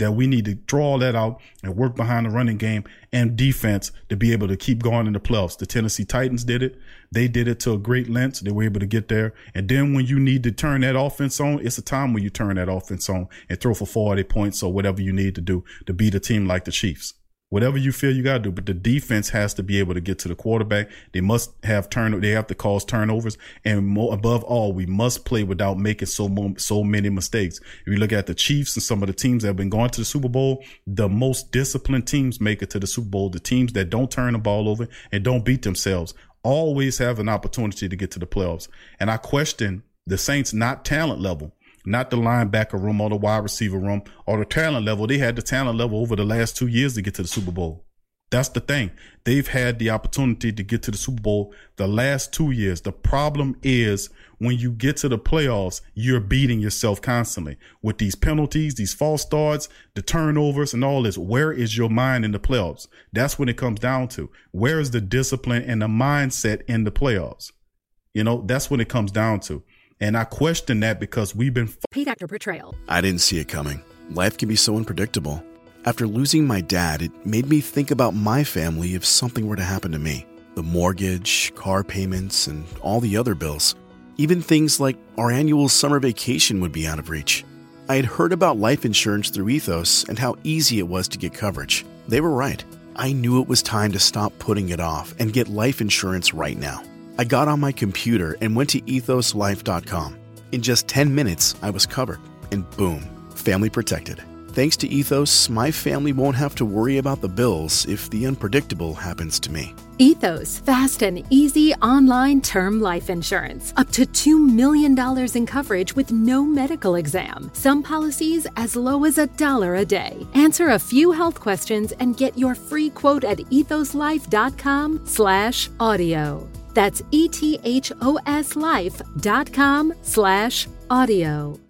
that we need to draw that out and work behind the running game and defense to be able to keep going in the playoffs. The Tennessee Titans did it. They did it to a great length. They were able to get there. And then when you need to turn that offense on, it's a time when you turn that offense on and throw for 40 points or whatever you need to do to beat a team like the Chiefs. Whatever you feel you got to do, but the defense has to be able to get to the quarterback. They must have turn. They have to cause turnovers, and more, above all, we must play without making so so many mistakes. If you look at the Chiefs and some of the teams that have been going to the Super Bowl, the most disciplined teams make it to the Super Bowl. The teams that don't turn the ball over and don't beat themselves always have an opportunity to get to the playoffs. And I question the Saints' not talent level not the linebacker room or the wide receiver room or the talent level. They had the talent level over the last two years to get to the Super Bowl. That's the thing. They've had the opportunity to get to the Super Bowl the last two years. The problem is when you get to the playoffs, you're beating yourself constantly with these penalties, these false starts, the turnovers and all this. Where is your mind in the playoffs? That's when it comes down to. Where is the discipline and the mindset in the playoffs? You know, that's when it comes down to. And I question that because we've been paid actor portrayal. I didn't see it coming. Life can be so unpredictable. After losing my dad, it made me think about my family if something were to happen to me. The mortgage, car payments, and all the other bills. Even things like our annual summer vacation would be out of reach. I had heard about life insurance through Ethos and how easy it was to get coverage. They were right. I knew it was time to stop putting it off and get life insurance right now. I got on my computer and went to ethoslife.com. In just 10 minutes, I was covered, and boom, family protected. Thanks to Ethos, my family won't have to worry about the bills if the unpredictable happens to me. Ethos, fast and easy online term life insurance. Up to $2 million in coverage with no medical exam. Some policies as low as a dollar a day. Answer a few health questions and get your free quote at ethoslife.com slash audio. That's ethoslife.com slash audio.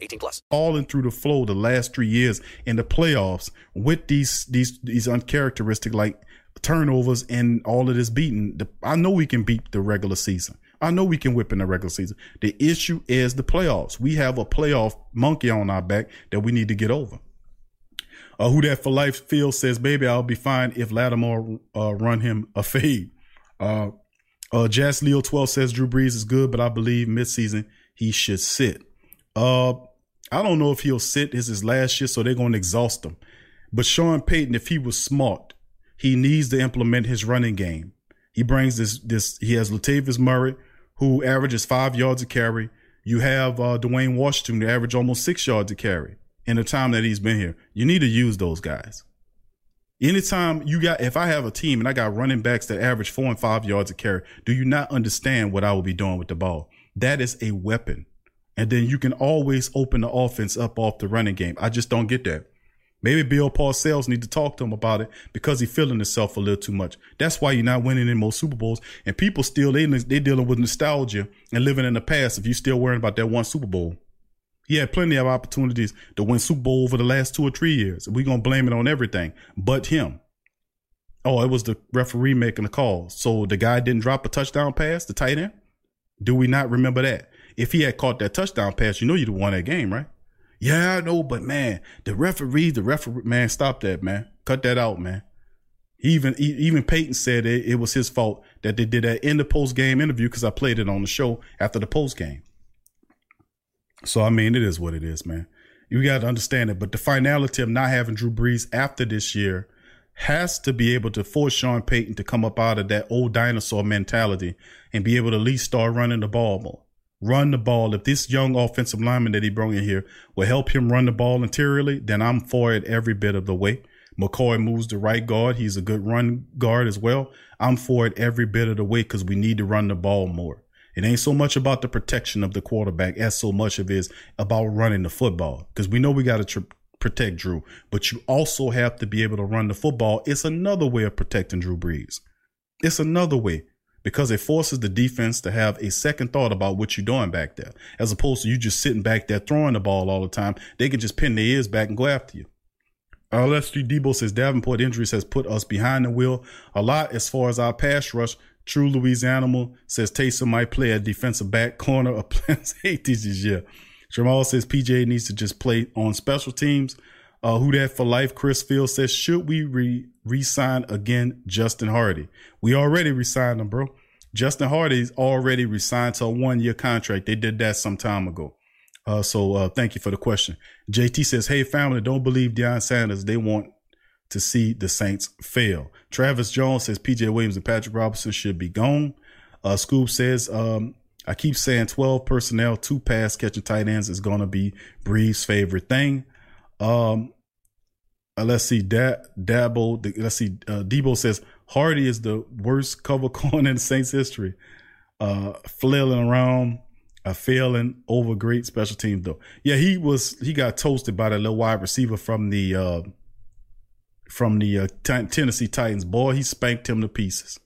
18 plus. All Falling through the flow the last three years in the playoffs with these, these, these uncharacteristic like turnovers and all of this beating. I know we can beat the regular season. I know we can whip in the regular season. The issue is the playoffs. We have a playoff monkey on our back that we need to get over. Uh, who that for life Phil says, baby, I'll be fine if Lattimore uh, run him a fade. Uh, uh, Jazz Leo 12 says Drew Brees is good, but I believe midseason he should sit. Uh, I don't know if he'll sit. This is his last year, so they're going to exhaust him. But Sean Payton, if he was smart, he needs to implement his running game. He brings this, this, he has Latavius Murray, who averages five yards a carry. You have uh, Dwayne Washington, who average almost six yards a carry in the time that he's been here. You need to use those guys. Anytime you got, if I have a team and I got running backs that average four and five yards a carry, do you not understand what I will be doing with the ball? That is a weapon. And then you can always open the offense up off the running game. I just don't get that. Maybe Bill Parcells need to talk to him about it because he's feeling himself a little too much. That's why you're not winning in most Super Bowls. And people still, they, they dealing with nostalgia and living in the past if you're still worrying about that one Super Bowl. He had plenty of opportunities to win Super Bowl over the last two or three years. We're to blame it on everything but him. Oh, it was the referee making the call. So the guy didn't drop a touchdown pass, the tight end? Do we not remember that? If he had caught that touchdown pass, you know you'd have won that game, right? Yeah, I know, but man, the referee, the referee, man, stop that, man. Cut that out, man. Even even Payton said it, it was his fault that they did that in the post game interview because I played it on the show after the post game. So I mean, it is what it is, man. You got to understand it. But the finality of not having Drew Brees after this year has to be able to force Sean Payton to come up out of that old dinosaur mentality and be able to at least start running the ball more. Run the ball. If this young offensive lineman that he brought in here will help him run the ball interiorly, then I'm for it every bit of the way. McCoy moves to right guard. He's a good run guard as well. I'm for it every bit of the way because we need to run the ball more. It ain't so much about the protection of the quarterback as so much of is about running the football because we know we got to tr- protect Drew, but you also have to be able to run the football. It's another way of protecting Drew Brees. It's another way because it forces the defense to have a second thought about what you're doing back there, as opposed to you just sitting back there throwing the ball all the time. They can just pin their ears back and go after you. Uh, Leslie Debo says Davenport injuries has put us behind the wheel a lot as far as our pass rush. True Louisiana says Taysom might play at defensive back corner or plan safety this year. Jamal says PJ needs to just play on special teams. Uh, who that for life? Chris Field says, should we re resign again Justin Hardy? We already resigned him, bro. Justin Hardy's already resigned to a one year contract. They did that some time ago. Uh, so uh, thank you for the question. JT says, hey, family, don't believe Deion Sanders. They want to see the Saints fail. Travis Jones says PJ Williams and Patrick Robinson should be gone. Uh, Scoop says, um, I keep saying 12 personnel, two pass catching tight ends is going to be Brees' favorite thing. Um, uh, let's see, da- Dabo, let's see, uh, Debo says Hardy is the worst cover corner in Saints history. Uh, flailing around, a failing over great special teams though. Yeah, he was, he got toasted by that little wide receiver from the, uh, from the uh, t- Tennessee Titans. Boy, he spanked him to pieces.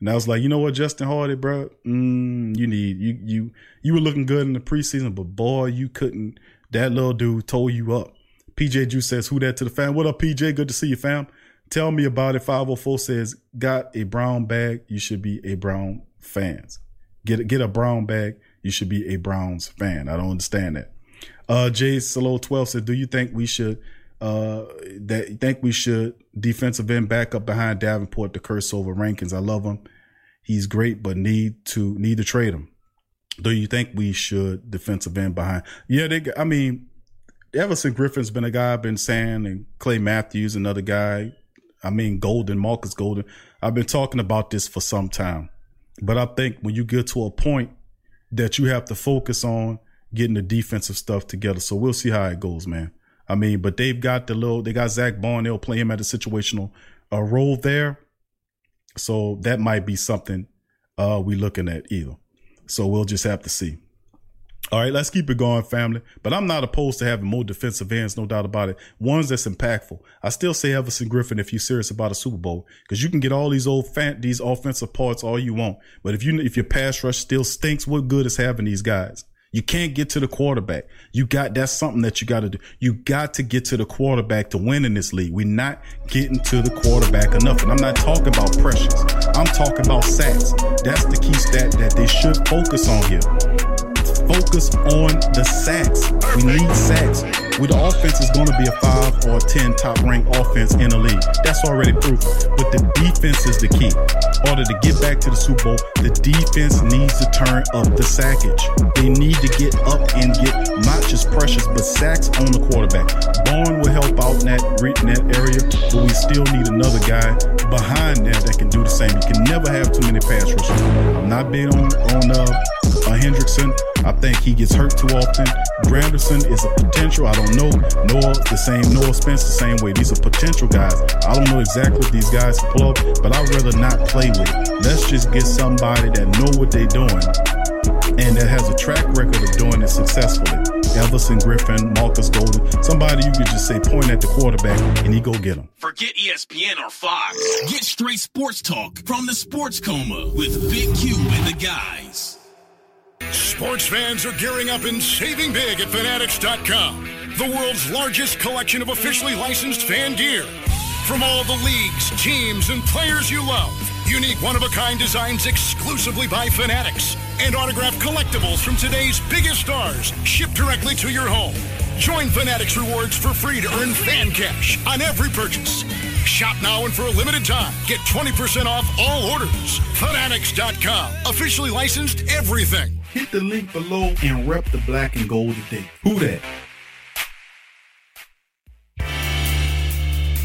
And I was like, you know what, Justin Hardy, bro, mm, you need you you you were looking good in the preseason, but boy, you couldn't. That little dude tore you up. PJ Juice says, "Who that to the fam? What up, PJ? Good to see you, fam. Tell me about it." Five hundred four says, "Got a brown bag? You should be a Brown fans. Get get a brown bag. You should be a Browns fan. I don't understand that." Uh, Jay Solo twelve said, "Do you think we should?" Uh, that think we should defensive end back up behind Davenport to curse over Rankins. I love him. He's great, but need to need to trade him. Do you think we should defensive end behind? Yeah, they. I mean, Everson Griffen's been a guy I've been saying, and Clay Matthews, another guy. I mean, Golden, Marcus Golden. I've been talking about this for some time, but I think when you get to a point that you have to focus on getting the defensive stuff together. So we'll see how it goes, man. I mean, but they've got the little, they got Zack Baun. They'll play him at a situational uh, role there. So that might be something uh, we looking at either. So we'll just have to see. All right, let's keep it going, family. But I'm not opposed to having more defensive ends, no doubt about it. Ones that's impactful. I still say Everson Griffen if you're serious about a Super Bowl, because you can get all these old fan, these offensive parts all you want, but if you if your pass rush still stinks, what good is having these guys? You can't get to the quarterback. You got that's something that you got to do. You got to get to the quarterback to win in this league. We're not getting to the quarterback enough. And I'm not talking about pressures. I'm talking about sacks. That's the key stat that they should focus on here. Focus on the sacks. We need sacks. With the offense is going to be a five or a ten top ranked offense in the league. That's already proven. But the defense is the key. In order to get back to the Super Bowl, the defense needs to turn up the sackage. They need to get up and get not just pressures, but sacks on the quarterback. Baun will help out in that, in that area, but we still need another guy behind that that can do the same. You can never have too many pass rushers. I'm not being on on uh, uh, Hendrickson. I think he gets hurt too often. Granderson is a potential. I don't know. Noah, the same. Noah Spence, the same way. These are potential guys. I don't know exactly what these guys pull up, but I'd rather not play with it. Let's just get somebody that know what they're doing and that has a track record of doing it successfully. Everson Griffen, Marcus Golden, somebody you could just say point at the quarterback and he go get him. Forget ESPN or Fox. Get straight sports talk from the Sports Coma with Big Q and the guys. Sports fans are gearing up and saving big at Fanatics.com, the world's largest collection of officially licensed fan gear. From all the leagues, teams, and players you love, unique one of a kind designs exclusively by Fanatics, and autographed collectibles from today's biggest stars shipped directly to your home. Join Fanatics Rewards for free to earn fan cash on every purchase. Shop now and for a limited time, get 20% off all orders. Fanatics.com, officially licensed everything. Hit the link below and rep the black and gold today. Who that?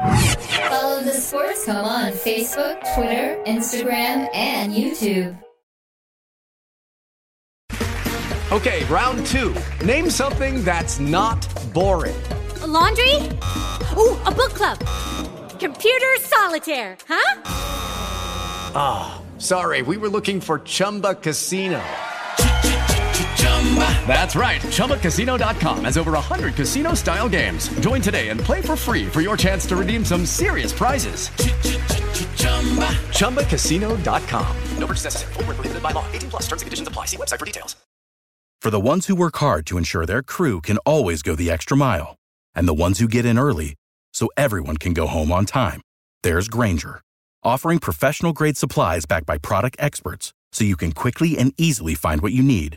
Follow the Sports Coma on Facebook, Twitter, Instagram, and YouTube. Okay, round two. Name something that's not boring. A laundry? Ooh, a book club. Computer solitaire, huh? Ah, sorry, we were looking for Chumba Casino. That's right. ChumbaCasino.com has over 100 casino style games. Join today and play for free for your chance to redeem some serious prizes. ChumbaCasino.com. No purchase necessary. Full prohibited by law. 18 plus terms and conditions apply. See website for details. For the ones who work hard to ensure their crew can always go the extra mile, and the ones who get in early so everyone can go home on time, there's Grainger, offering professional grade supplies backed by product experts so you can quickly and easily find what you need.